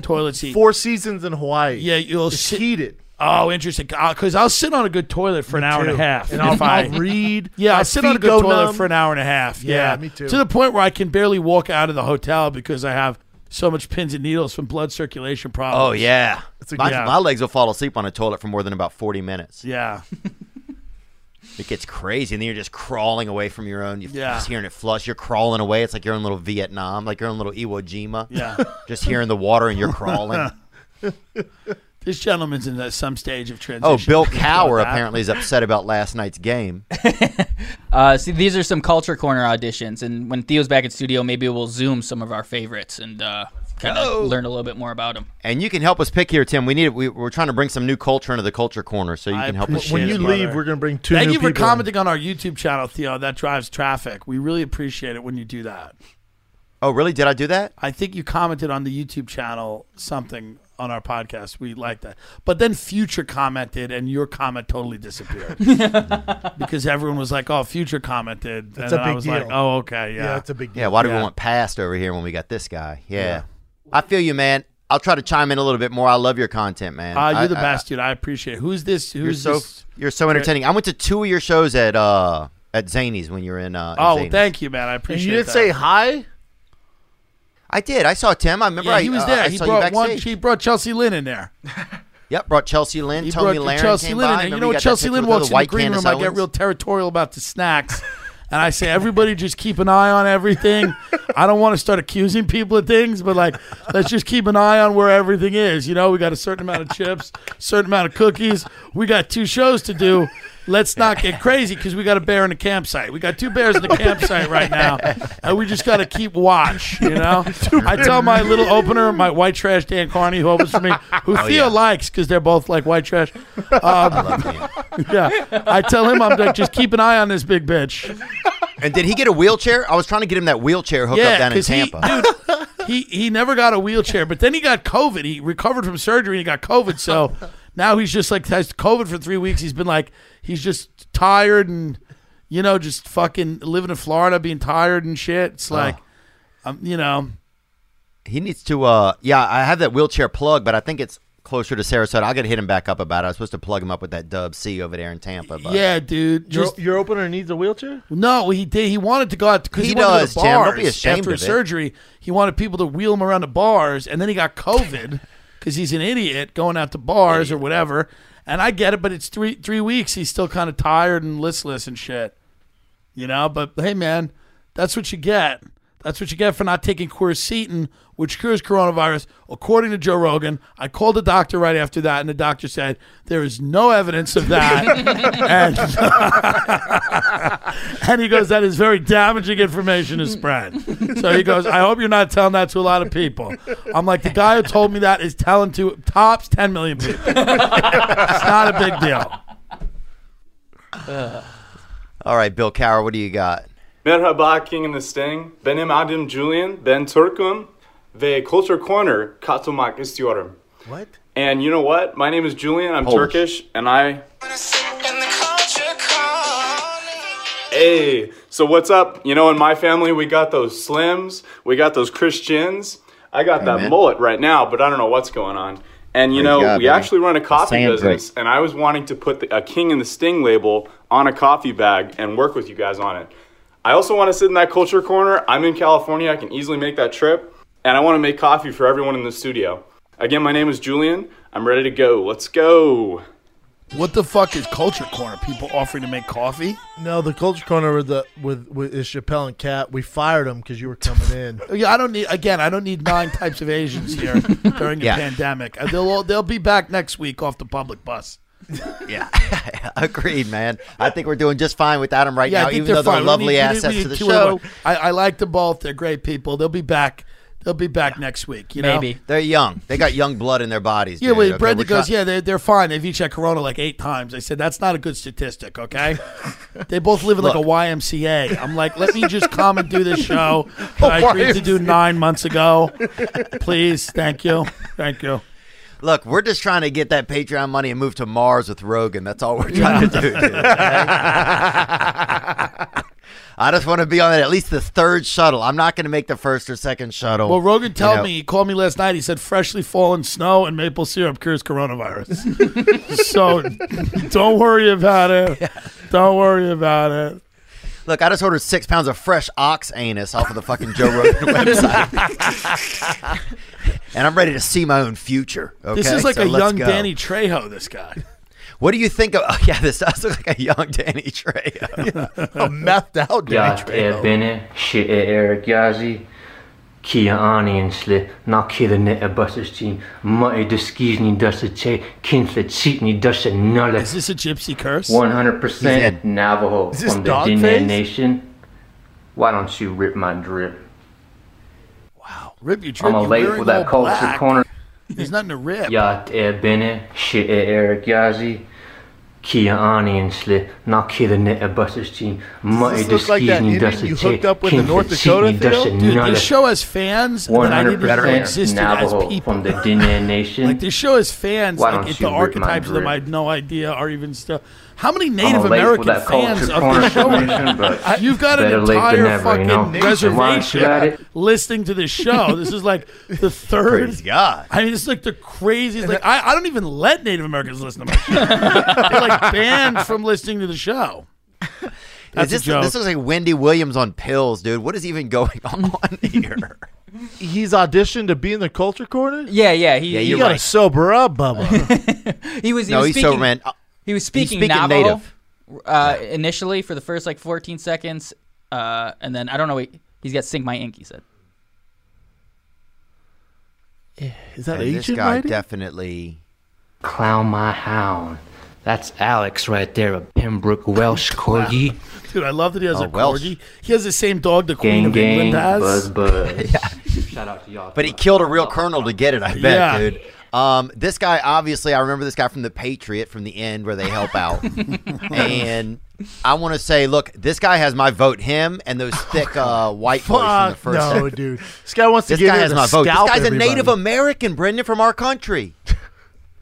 toilet seat. Four seasons in Hawaii. Yeah, you'll it's sit. heated. Oh, interesting. Uh, because I'll sit on a good toilet for an hour and a half. And I'll- I I'll [LAUGHS] read. Yeah, I'll sit on a good go toilet numb. for an hour and a half. Yeah, Yeah, me too. To the point where I can barely walk out of the hotel because I have so much pins and needles from blood circulation oh, problems. Oh, yeah. A My, Yeah. my legs will fall asleep on a toilet for more than about 40 minutes. Yeah. [LAUGHS] It gets crazy. And then you're just crawling away from your own. You're Yeah. just hearing it flush. You're crawling away. It's like you're in little Vietnam, like you're in little Iwo Jima. Yeah. just hearing the water and you're [LAUGHS] crawling. This gentleman's in some stage of transition. Oh, Bill [LAUGHS] Think Cowher apparently is upset about last night's game. [LAUGHS] Uh, see, these are some culture corner auditions, and when Theo's back in studio, maybe we'll zoom some of our favorites and uh, kind of learn a little bit more about them. And you can help us pick here, Tim. We need we, we're trying to bring some new culture into the culture corner, so you I can help us. appreciate When it, you brother. leave, we're gonna bring two Thank new you for people in. commenting on our YouTube channel, Theo. That drives traffic. We really appreciate it when you do that. Oh, really? Did I do that? I think you commented on the YouTube channel something on our podcast. We like that. But then Future commented, and your comment totally disappeared [LAUGHS] because everyone was like, "Oh, Future commented," That's and a I big was like, deal. "Oh, okay, yeah, Yeah, it's a big deal. Yeah. Why do we Yeah. want past over here when we got this guy? Yeah. Yeah. I feel you, man. I'll try to chime in a little bit more. I love your content, man. Ah, you're the I- best, dude. I appreciate. it. Who's this? You're Who's so this? you're so entertaining. I went to two of your shows at uh at Zanies when you were in. Uh, in Oh, Zanies. thank you, man. I And appreciate. you didn't that. say hi. I did. I saw Tim. I remember. Yeah, I, he was uh, there. He brought one. He brought Chelsea Lynn in there. [LAUGHS] Yep, brought Chelsea Lynn, He Tony brought Chelsea Lynn in there. You know, that Chelsea Lynn walks in the green room, I get real territorial about the snacks. [LAUGHS] And I say, everybody just keep an eye on everything. I don't want to start accusing people of things, but like, let's just keep an eye on where everything is. You know, we got a certain amount of chips, certain amount of cookies. We got two shows to do. Let's not get crazy because we got a bear in the campsite. We got two bears in the [LAUGHS] campsite right now, and we just got to keep watch. You know, [LAUGHS] I tell my little opener, my white trash Dan Carney, who opens for me, who [LAUGHS] Oh, Theo yeah. likes because they're both like white trash. Um, yeah, I tell him I'm like, just keep an eye on this big bitch. And did he get a wheelchair? I was trying to get him that wheelchair hookup Yeah, down in 'cause he- Tampa. dude, he he never got a wheelchair, but then he got COVID. He recovered from surgery and he got COVID. So now he's just like has COVID for three weeks. He's been like he's just tired and you know just fucking living in Florida, being tired and shit. It's like, um, you know, he needs to. uh Yeah, I have that wheelchair plug, but I think it's closer to Sarasota. I got to hit him back up about it. I was supposed to plug him up with that Dub C over there in Tampa. But yeah, dude. Your, Just your opener needs a wheelchair. No, he did. He wanted to go out because he, He does, to go to Tim. bars Don't be ashamed after of his it. surgery. He wanted people to wheel him around the bars, and then he got COVID [LAUGHS] because he's an idiot going out to bars or whatever. And I get it, but it's three three weeks. He's still kind of tired and listless and shit. You know, but hey, man, that's what you get. That's what you get for not taking quercetin, which cures coronavirus, according to Joe Rogan. I called the doctor right after that, and the doctor said there is no evidence of that. [LAUGHS] and, [LAUGHS] and he goes, that is very damaging information to spread. So he goes, I hope you're not telling that to a lot of people. I'm like, the guy who told me that is telling to tops 10 million people. it's not a big deal. all right, Bill Cowher, what do you got? Merhaba King and the Sting. Benim adım Julian. Ben Turkum. Ve Culture Corner katılmak istiyorum. What? And you know what? My name is Julian. I'm Polish. Turkish, and I. Hey, so what's up? You know, in my family, we got those Slims, we got those Christians. I got that man. mullet right now, but I don't know what's going on. And you Praise know, God, we baby. actually run a coffee business, and I was wanting to put the, a King and the Sting label on a coffee bag and work with you guys on it. I also want to sit in that culture corner. I'm in California. I can easily make that trip. And I want to make coffee for everyone in the studio. Again, my name is Julian. I'm ready to go. Let's go. What the fuck is Culture Corner? People offering to make coffee? No, the culture corner with the with, with is Chappelle and Cat. We fired them because you were coming in. [LAUGHS] Yeah, I don't need again. I don't need nine types of Asians here [LAUGHS] during the Yeah. pandemic. Uh, They'll all- they'll be back next week off the public bus. [LAUGHS] Yeah, [LAUGHS] agreed, man. I think we're doing just fine without him right yeah, now, I think even though they're they're fine. We lovely need- we need- we assets need to the two show. other- I, I like them both. They're great people. They'll be back. They'll be back next week. You know? Maybe. They're young. They got young blood in their bodies. Yeah, dude, well, okay? Brenda goes, try- yeah, they're, they're fine. They've each had corona like eight times. I said, that's not a good statistic, okay? they both live in like a YMCA. I'm like, let me just come and do this [LAUGHS] show oh, that I agreed to do nine months ago. Please, thank you. Thank you. Look, we're just trying to get that Patreon money and move to Mars with Rogan. That's all we're trying to do. dude, okay? [LAUGHS] I just want to be on at least the third shuttle. I'm not going to make the first or second shuttle. Well, Rogan you know. me, he called me last night. He said freshly fallen snow and maple syrup cures coronavirus. [LAUGHS] so don't worry about it. Don't worry about it. Look, I just ordered six pounds of fresh ox anus off of the fucking Joe Rogan [LAUGHS] website, and I'm ready to see my own future. Okay? This is like So a young go. Danny Trejo, this guy. [LAUGHS] What do you think of? Oh, [LAUGHS] yeah, this does look like a young Danny Trejo. [LAUGHS] a methed out Danny Jag är Benny, shit är Eric Yazzie. Kia Aniensle, Nakira Bussestein, Mai Deskizni Dussache, Kinslet Sitni Dussa Nulla. Is this a gypsy curse? 100% Navajo from the dog Diné? Nation. Why don't you rip my drip? Rip your I'm a late with that culture black. corner. There's nothing to rip. Det är Benny, shit är Eric Yazzie. Kia Ani sli, na kida ne a buses team. Ma Does e look like that Indian you hooked up with in North Dakota, Theo? Dude, this show has fans that I didn't know 100% existed as people. from the Diné Nation. Like this show has fans, Why like don't it's you the archetypes of them I drip? had no idea are even stuff. How many Native American fans of corner this show? are there? [LAUGHS] but You've got an better late than entire never, you fucking know? Reservation listening to this show. This is like the [LAUGHS] third. Praise God. I mean, it's like the craziest. Like I, I don't even let Native Americans listen to my [LAUGHS] show. They're like banned from listening to the show. That's this, a joke. this looks like Wendy Williams on pills, dude. What is even going [LAUGHS] on here? He's auditioned to be in the culture corner. Yeah, yeah. He, Yeah, You gotta right. sober up, Bubba. [LAUGHS] he was. He No, was he's speaking, sober, man. Uh, He was speaking, speaking Navajo native. Uh, initially for the first like 14 seconds, uh, and then I don't know. He, he's got "Sink My Ink." He said. Is that And this guy writing? definitely. Clown my hound. That's Alex right there, a Pembroke Welsh corgi. Dude, I love that he has Oh, a Welsh. corgi. He has the same dog the Queen Gang of gang, England has. buzz buzz. [LAUGHS] Shout out to y'all. But he killed a real colonel to get it, I bet, Yeah. dude. Um, this guy, obviously, I remember this guy from The Patriot from the end where they help out. [LAUGHS] and I want to say, look, this guy has my vote. Him and those thick uh, white boys from the Fuck first no, second. [LAUGHS] dude. This guy wants to This get guy has my vote. This scalp guy's a. Native American, Brendan, from our country.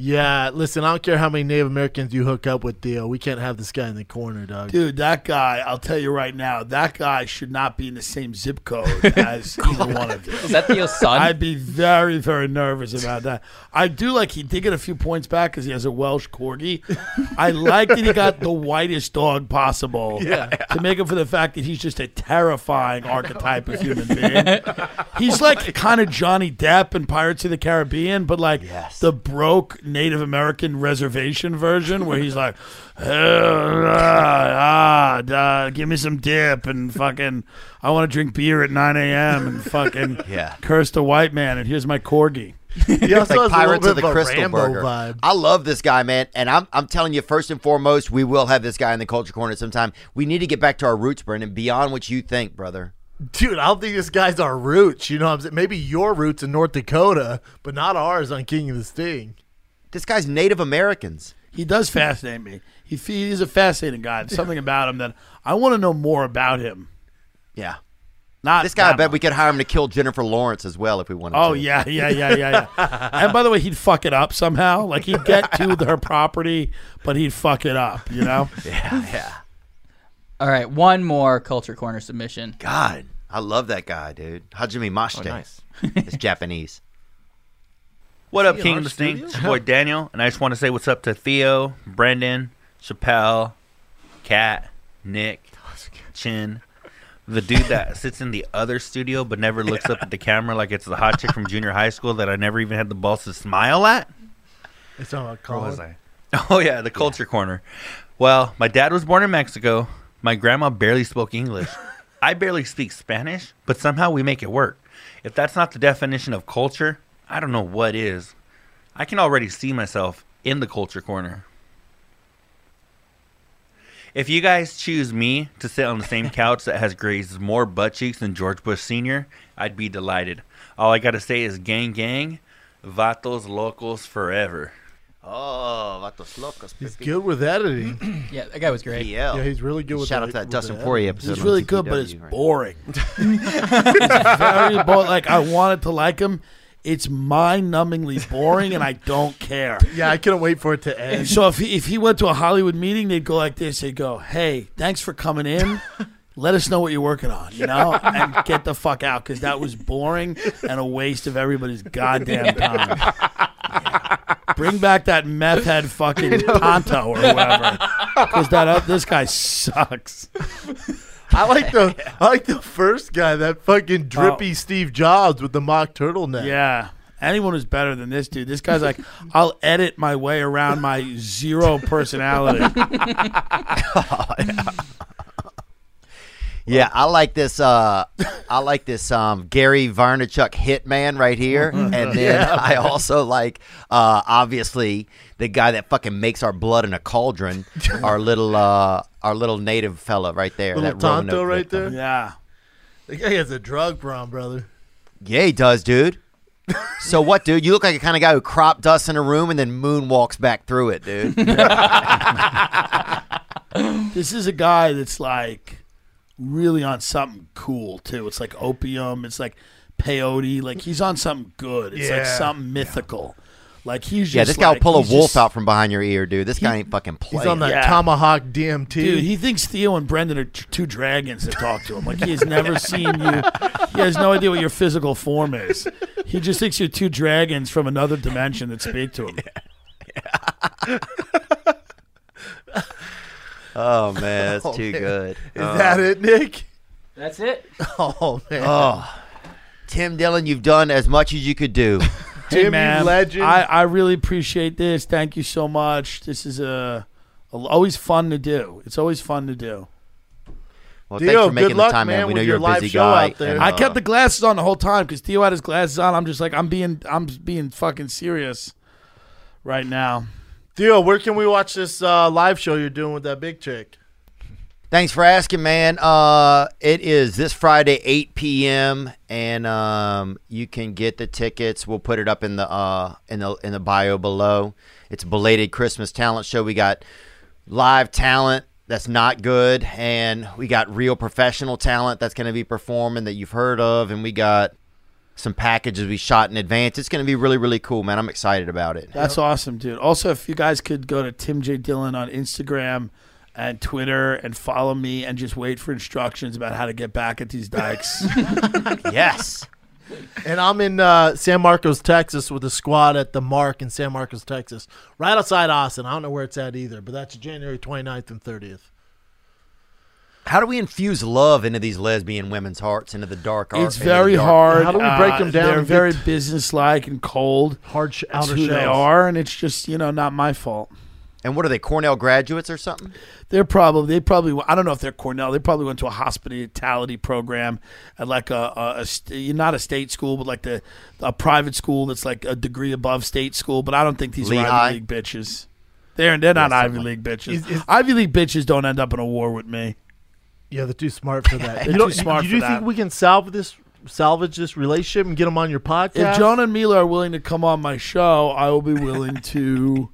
Yeah, listen, I don't care how many Native Americans you hook up with, Theo. We can't have this guy in the corner, dog. Dude, that guy, I'll tell you right now, that guy should not be in the same zip code [LAUGHS] as either one of them. Is that Theo's son? I'd be very, very nervous about that. I do like he did get a few points back because he has a Welsh corgi. [LAUGHS] I like that he got the whitest dog possible Yeah. to make up for the fact that he's just a terrifying [LAUGHS] archetype of human being. He's like kind of Johnny Depp in Pirates of the Caribbean, but like the broke Native American reservation version where he's like, ah, ah, ah, give me some dip and fucking, I want to drink beer at 9 a.m. and fucking [LAUGHS] Yeah. curse the white man, and here's my corgi. [LAUGHS] He also like has a little Pirates bit of the a Crystal Rambo Burger. vibe. I love this guy, man, and I'm I'm telling you, first and foremost, we will have this guy in the culture corner sometime. We need to get back to our roots, Brendan, beyond what you think, brother. Dude, I don't think this guy's our roots. You know what I'm saying? Maybe your roots in North Dakota, but not ours on King of the Sting. This guy's Native Americans. He does fascinate me. He he's a fascinating guy. There's something about him that I want to know more about him. Yeah. Not This guy, I that bet we could hire him to kill Jennifer Lawrence as well if we wanted to. Oh to. yeah, yeah, yeah, yeah, yeah. [LAUGHS] and by the way, he'd fuck it up somehow. Like he'd get to her property, but he'd fuck it up. You know? [LAUGHS] yeah, yeah. All right, one more culture corner submission. God, I love that guy, dude. Hajime Mashite. Oh, nice. it's Japanese. What up, King our of the Stink? studio? It's your boy Daniel, and I just want to say what's up to Theo, Brendan, Chappelle, Cat, Nick, [LAUGHS] Chin, the dude that [LAUGHS] sits in the other studio but never looks up at the camera like it's the hot chick from junior high school that I never even had the balls to smile at. It's not Where was Colin. I? [LAUGHS] Oh yeah, the culture corner. Well, my dad was born in Mexico. My grandma barely spoke English. I barely speak Spanish, but somehow we make it work. If that's not the definition of culture, I don't know what is. I can already see myself in the culture corner. If you guys choose me to sit on the same [LAUGHS] couch that has grazed more butt cheeks than George Bush Sr., I'd be delighted. All I gotta say is gang gang, vatos locos forever. Oh, Vatos Locos. He's good with editing. [CLEARS THROAT] Yeah, that guy was great. PL. Yeah, he's really good with Shout the- out to that with Dustin the Poirier episode. He's on really good, but it's right boring. [LAUGHS] it's very boring. Like I wanted to like him. It's mind-numbingly boring, and I [LAUGHS] don't care. Yeah, I couldn't wait for it to And end. so if he, if he went to a Hollywood meeting, they'd go like this. They'd go, "Hey, thanks for coming in. [LAUGHS] Let us know what you're working on, you know, and get the fuck out because that was boring and a waste of everybody's goddamn [LAUGHS] time." Bring back that meth head fucking Tonto or whoever, because that uh, this guy sucks. I like the [LAUGHS] I like the first guy, that fucking oh. drippy Oh. Steve Jobs with the mock turtleneck. Yeah. Anyone who's better than this dude. This guy's like, [LAUGHS] I'll edit my way around my zero personality. [LAUGHS] Yeah, I like this. Uh, I like this um, Gary Vaynerchuk hitman right here, and [LAUGHS] then Yeah, I also like uh, obviously the guy that fucking makes our blood in a cauldron. [LAUGHS] our little uh, our little native fella right there. Little that Roanoke Tonto right victim. there. Yeah. The guy has a drug problem, brother. Yeah, he does, dude. so what, dude? You look like a kind of guy who crop dusts in a room and then moonwalks back through it, dude. [LAUGHS] this is a guy that's like really on something cool too. It's like opium. It's like peyote. Like he's on something good. It's like Yeah. something mythical. Like he's just yeah, this guy will like- pull a he's wolf just- out from behind your ear, dude. This guy ain't fucking playing. He's on that Yeah. tomahawk DMT. Dude, he thinks Theo and Brendan are t- two dragons that talk to him. Like he has never seen you. He has no idea what your physical form is. He just thinks you're two dragons from another dimension that speak to him. [LAUGHS] oh man, [LAUGHS] that's Oh, too man. good. Is Oh. that it, Nick? That's it. [LAUGHS] Oh man. Oh, Tim Dillon, you've done as much as you could do. [LAUGHS] Hey Timmy man, Legend. I, I really appreciate this. Thank you so much. This is a, a- always fun to do. It's always fun to do. Well, Theo, thanks for making good the luck, time, man. man, We know with you're your a live busy show guy. out there. and, I uh, kept the glasses on the whole time because Theo had his glasses on. I'm just like I'm being I'm being fucking serious right now. Theo, where can we watch this uh, live show you're doing with that big chick? Thanks for asking, man. Uh, it is this Friday, 8 p.m. and um, you can get the tickets. We'll put it up in the uh, in the in the bio below. It's a belated Christmas talent show. We got live talent that's not good, and we got real professional talent that's going to be performing that you've heard of, and we got some packages we shot in advance. It's going to be really really cool, man. I'm excited about it. That's awesome, dude. Also, if you guys could go to Tim J Dillon on Instagram and Twitter and follow me and just wait for instructions about how to get back at these dykes. [LAUGHS] yes. And I'm in uh, San Marcos, Texas, with a squad at the Mark in San Marcos, Texas, right outside Austin. I don't know where it's at either, but that's January 29th and 30th. How do we infuse love into these lesbian women's hearts, into the dark art? It's very dark- hard. How do we break Uh, them down They're very businesslike and cold. Hard sh- outer who they are, and it's just you know not my fault. And what are they, Cornell graduates or something? They're probably they probably I don't know if they're Cornell. They probably went to a hospitality program at like a, a, a st- not a state school, but like the a private school that's like a degree above state school. But I don't think these are Ivy League bitches. They're they're not Yeah, Ivy League bitches. Is- is- Ivy League bitches don't end up in a war with me. Yeah, they're too smart for that. They're you don't, too smart you for do that. think we can salvage this, salvage this relationship and get them on your podcast? If John and Mila are willing to come on my show, I will be willing [LAUGHS] to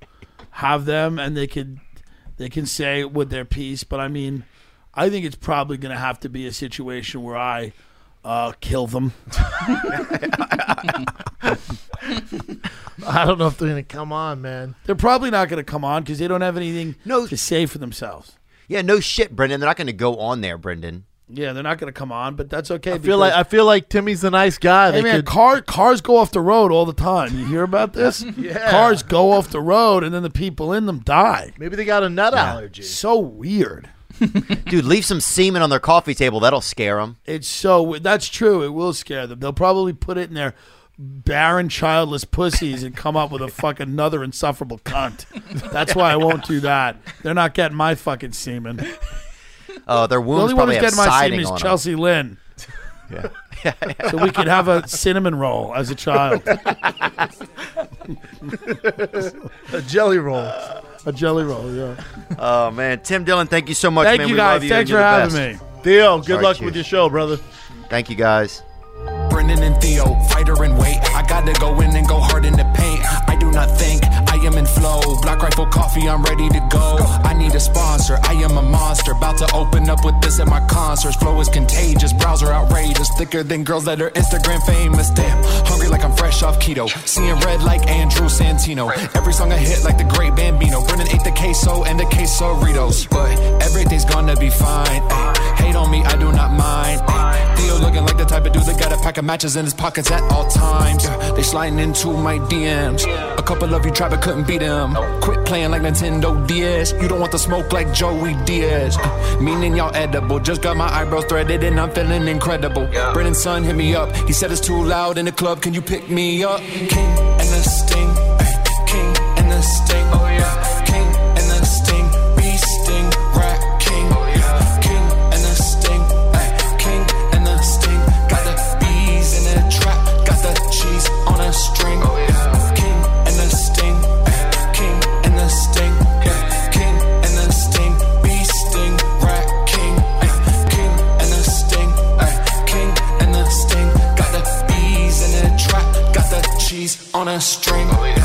have them, and they could they can say with their piece. But I mean, I think it's probably going to have to be a situation where I uh, kill them. [LAUGHS] I don't know if they're gonna come on, man. They're probably not going to come on because they don't have anything No. to say for themselves. Yeah, no shit, Brendan. They're not going to go on there, Brendan. Yeah, they're not going to come on, but that's okay. I feel like I feel like Timmy's a nice guy. Hey They man, could- car, cars go off the road all the time. You hear about [LAUGHS] this? Yeah. Cars go off the road and then the people in them die. maybe they got a nut allergy. So weird. [LAUGHS] Dude, leave some semen on their coffee table. That'll scare them. It's so that's true. It will scare them. They'll probably put it in their barren, childless pussies and come up with a fucking another insufferable cunt. That's why I won't do that. They're not getting my fucking semen. The Uh, their wounds only one probably who's have getting my semen siding is on 'em. Chelsea Lynn. [LAUGHS] so we could have a cinnamon roll as a child. a jelly roll. A jelly roll, yeah. Oh man, Tim Dillon, thank you so much, Thank man. you we guys. love you. Thanks and you're for the having best. me. Theo, good Sorry, luck cheers. with your show, brother. Thank you guys. Brendan and Theo, fighter and weight. I gotta go in and go hard in the paint. I do not think I am in flow. Black rifle coffee, I'm ready to go. I need a sponsor, I am a monster. About to open up with this at my concerts. Flow is contagious, browser outrageous. Thicker than girls that are Instagram famous. Damn, hungry like I'm fresh off keto. Seeing red like Andrew Santino. Every song I hit like the great Bambino. Brendan ate the queso and the quesoritos. But everything's gonna be fine. Ay, hate on me, I do not mind. Ay, Theo looking like the type of dude that got a pack of matches in his pockets at all times. Yeah, They sliding into my DMs. A couple of you tried but couldn't beat them. Quit playing like Nintendo DS. You don't want the smoke like Joey Diaz. Uh, Meaning y'all edible. Just got my eyebrows threaded and I'm feeling incredible. Brennan's son hit me up. He said it's too loud in the club. Can you pick me up? King and the sting. King and the sting. Oh yeah. On a string.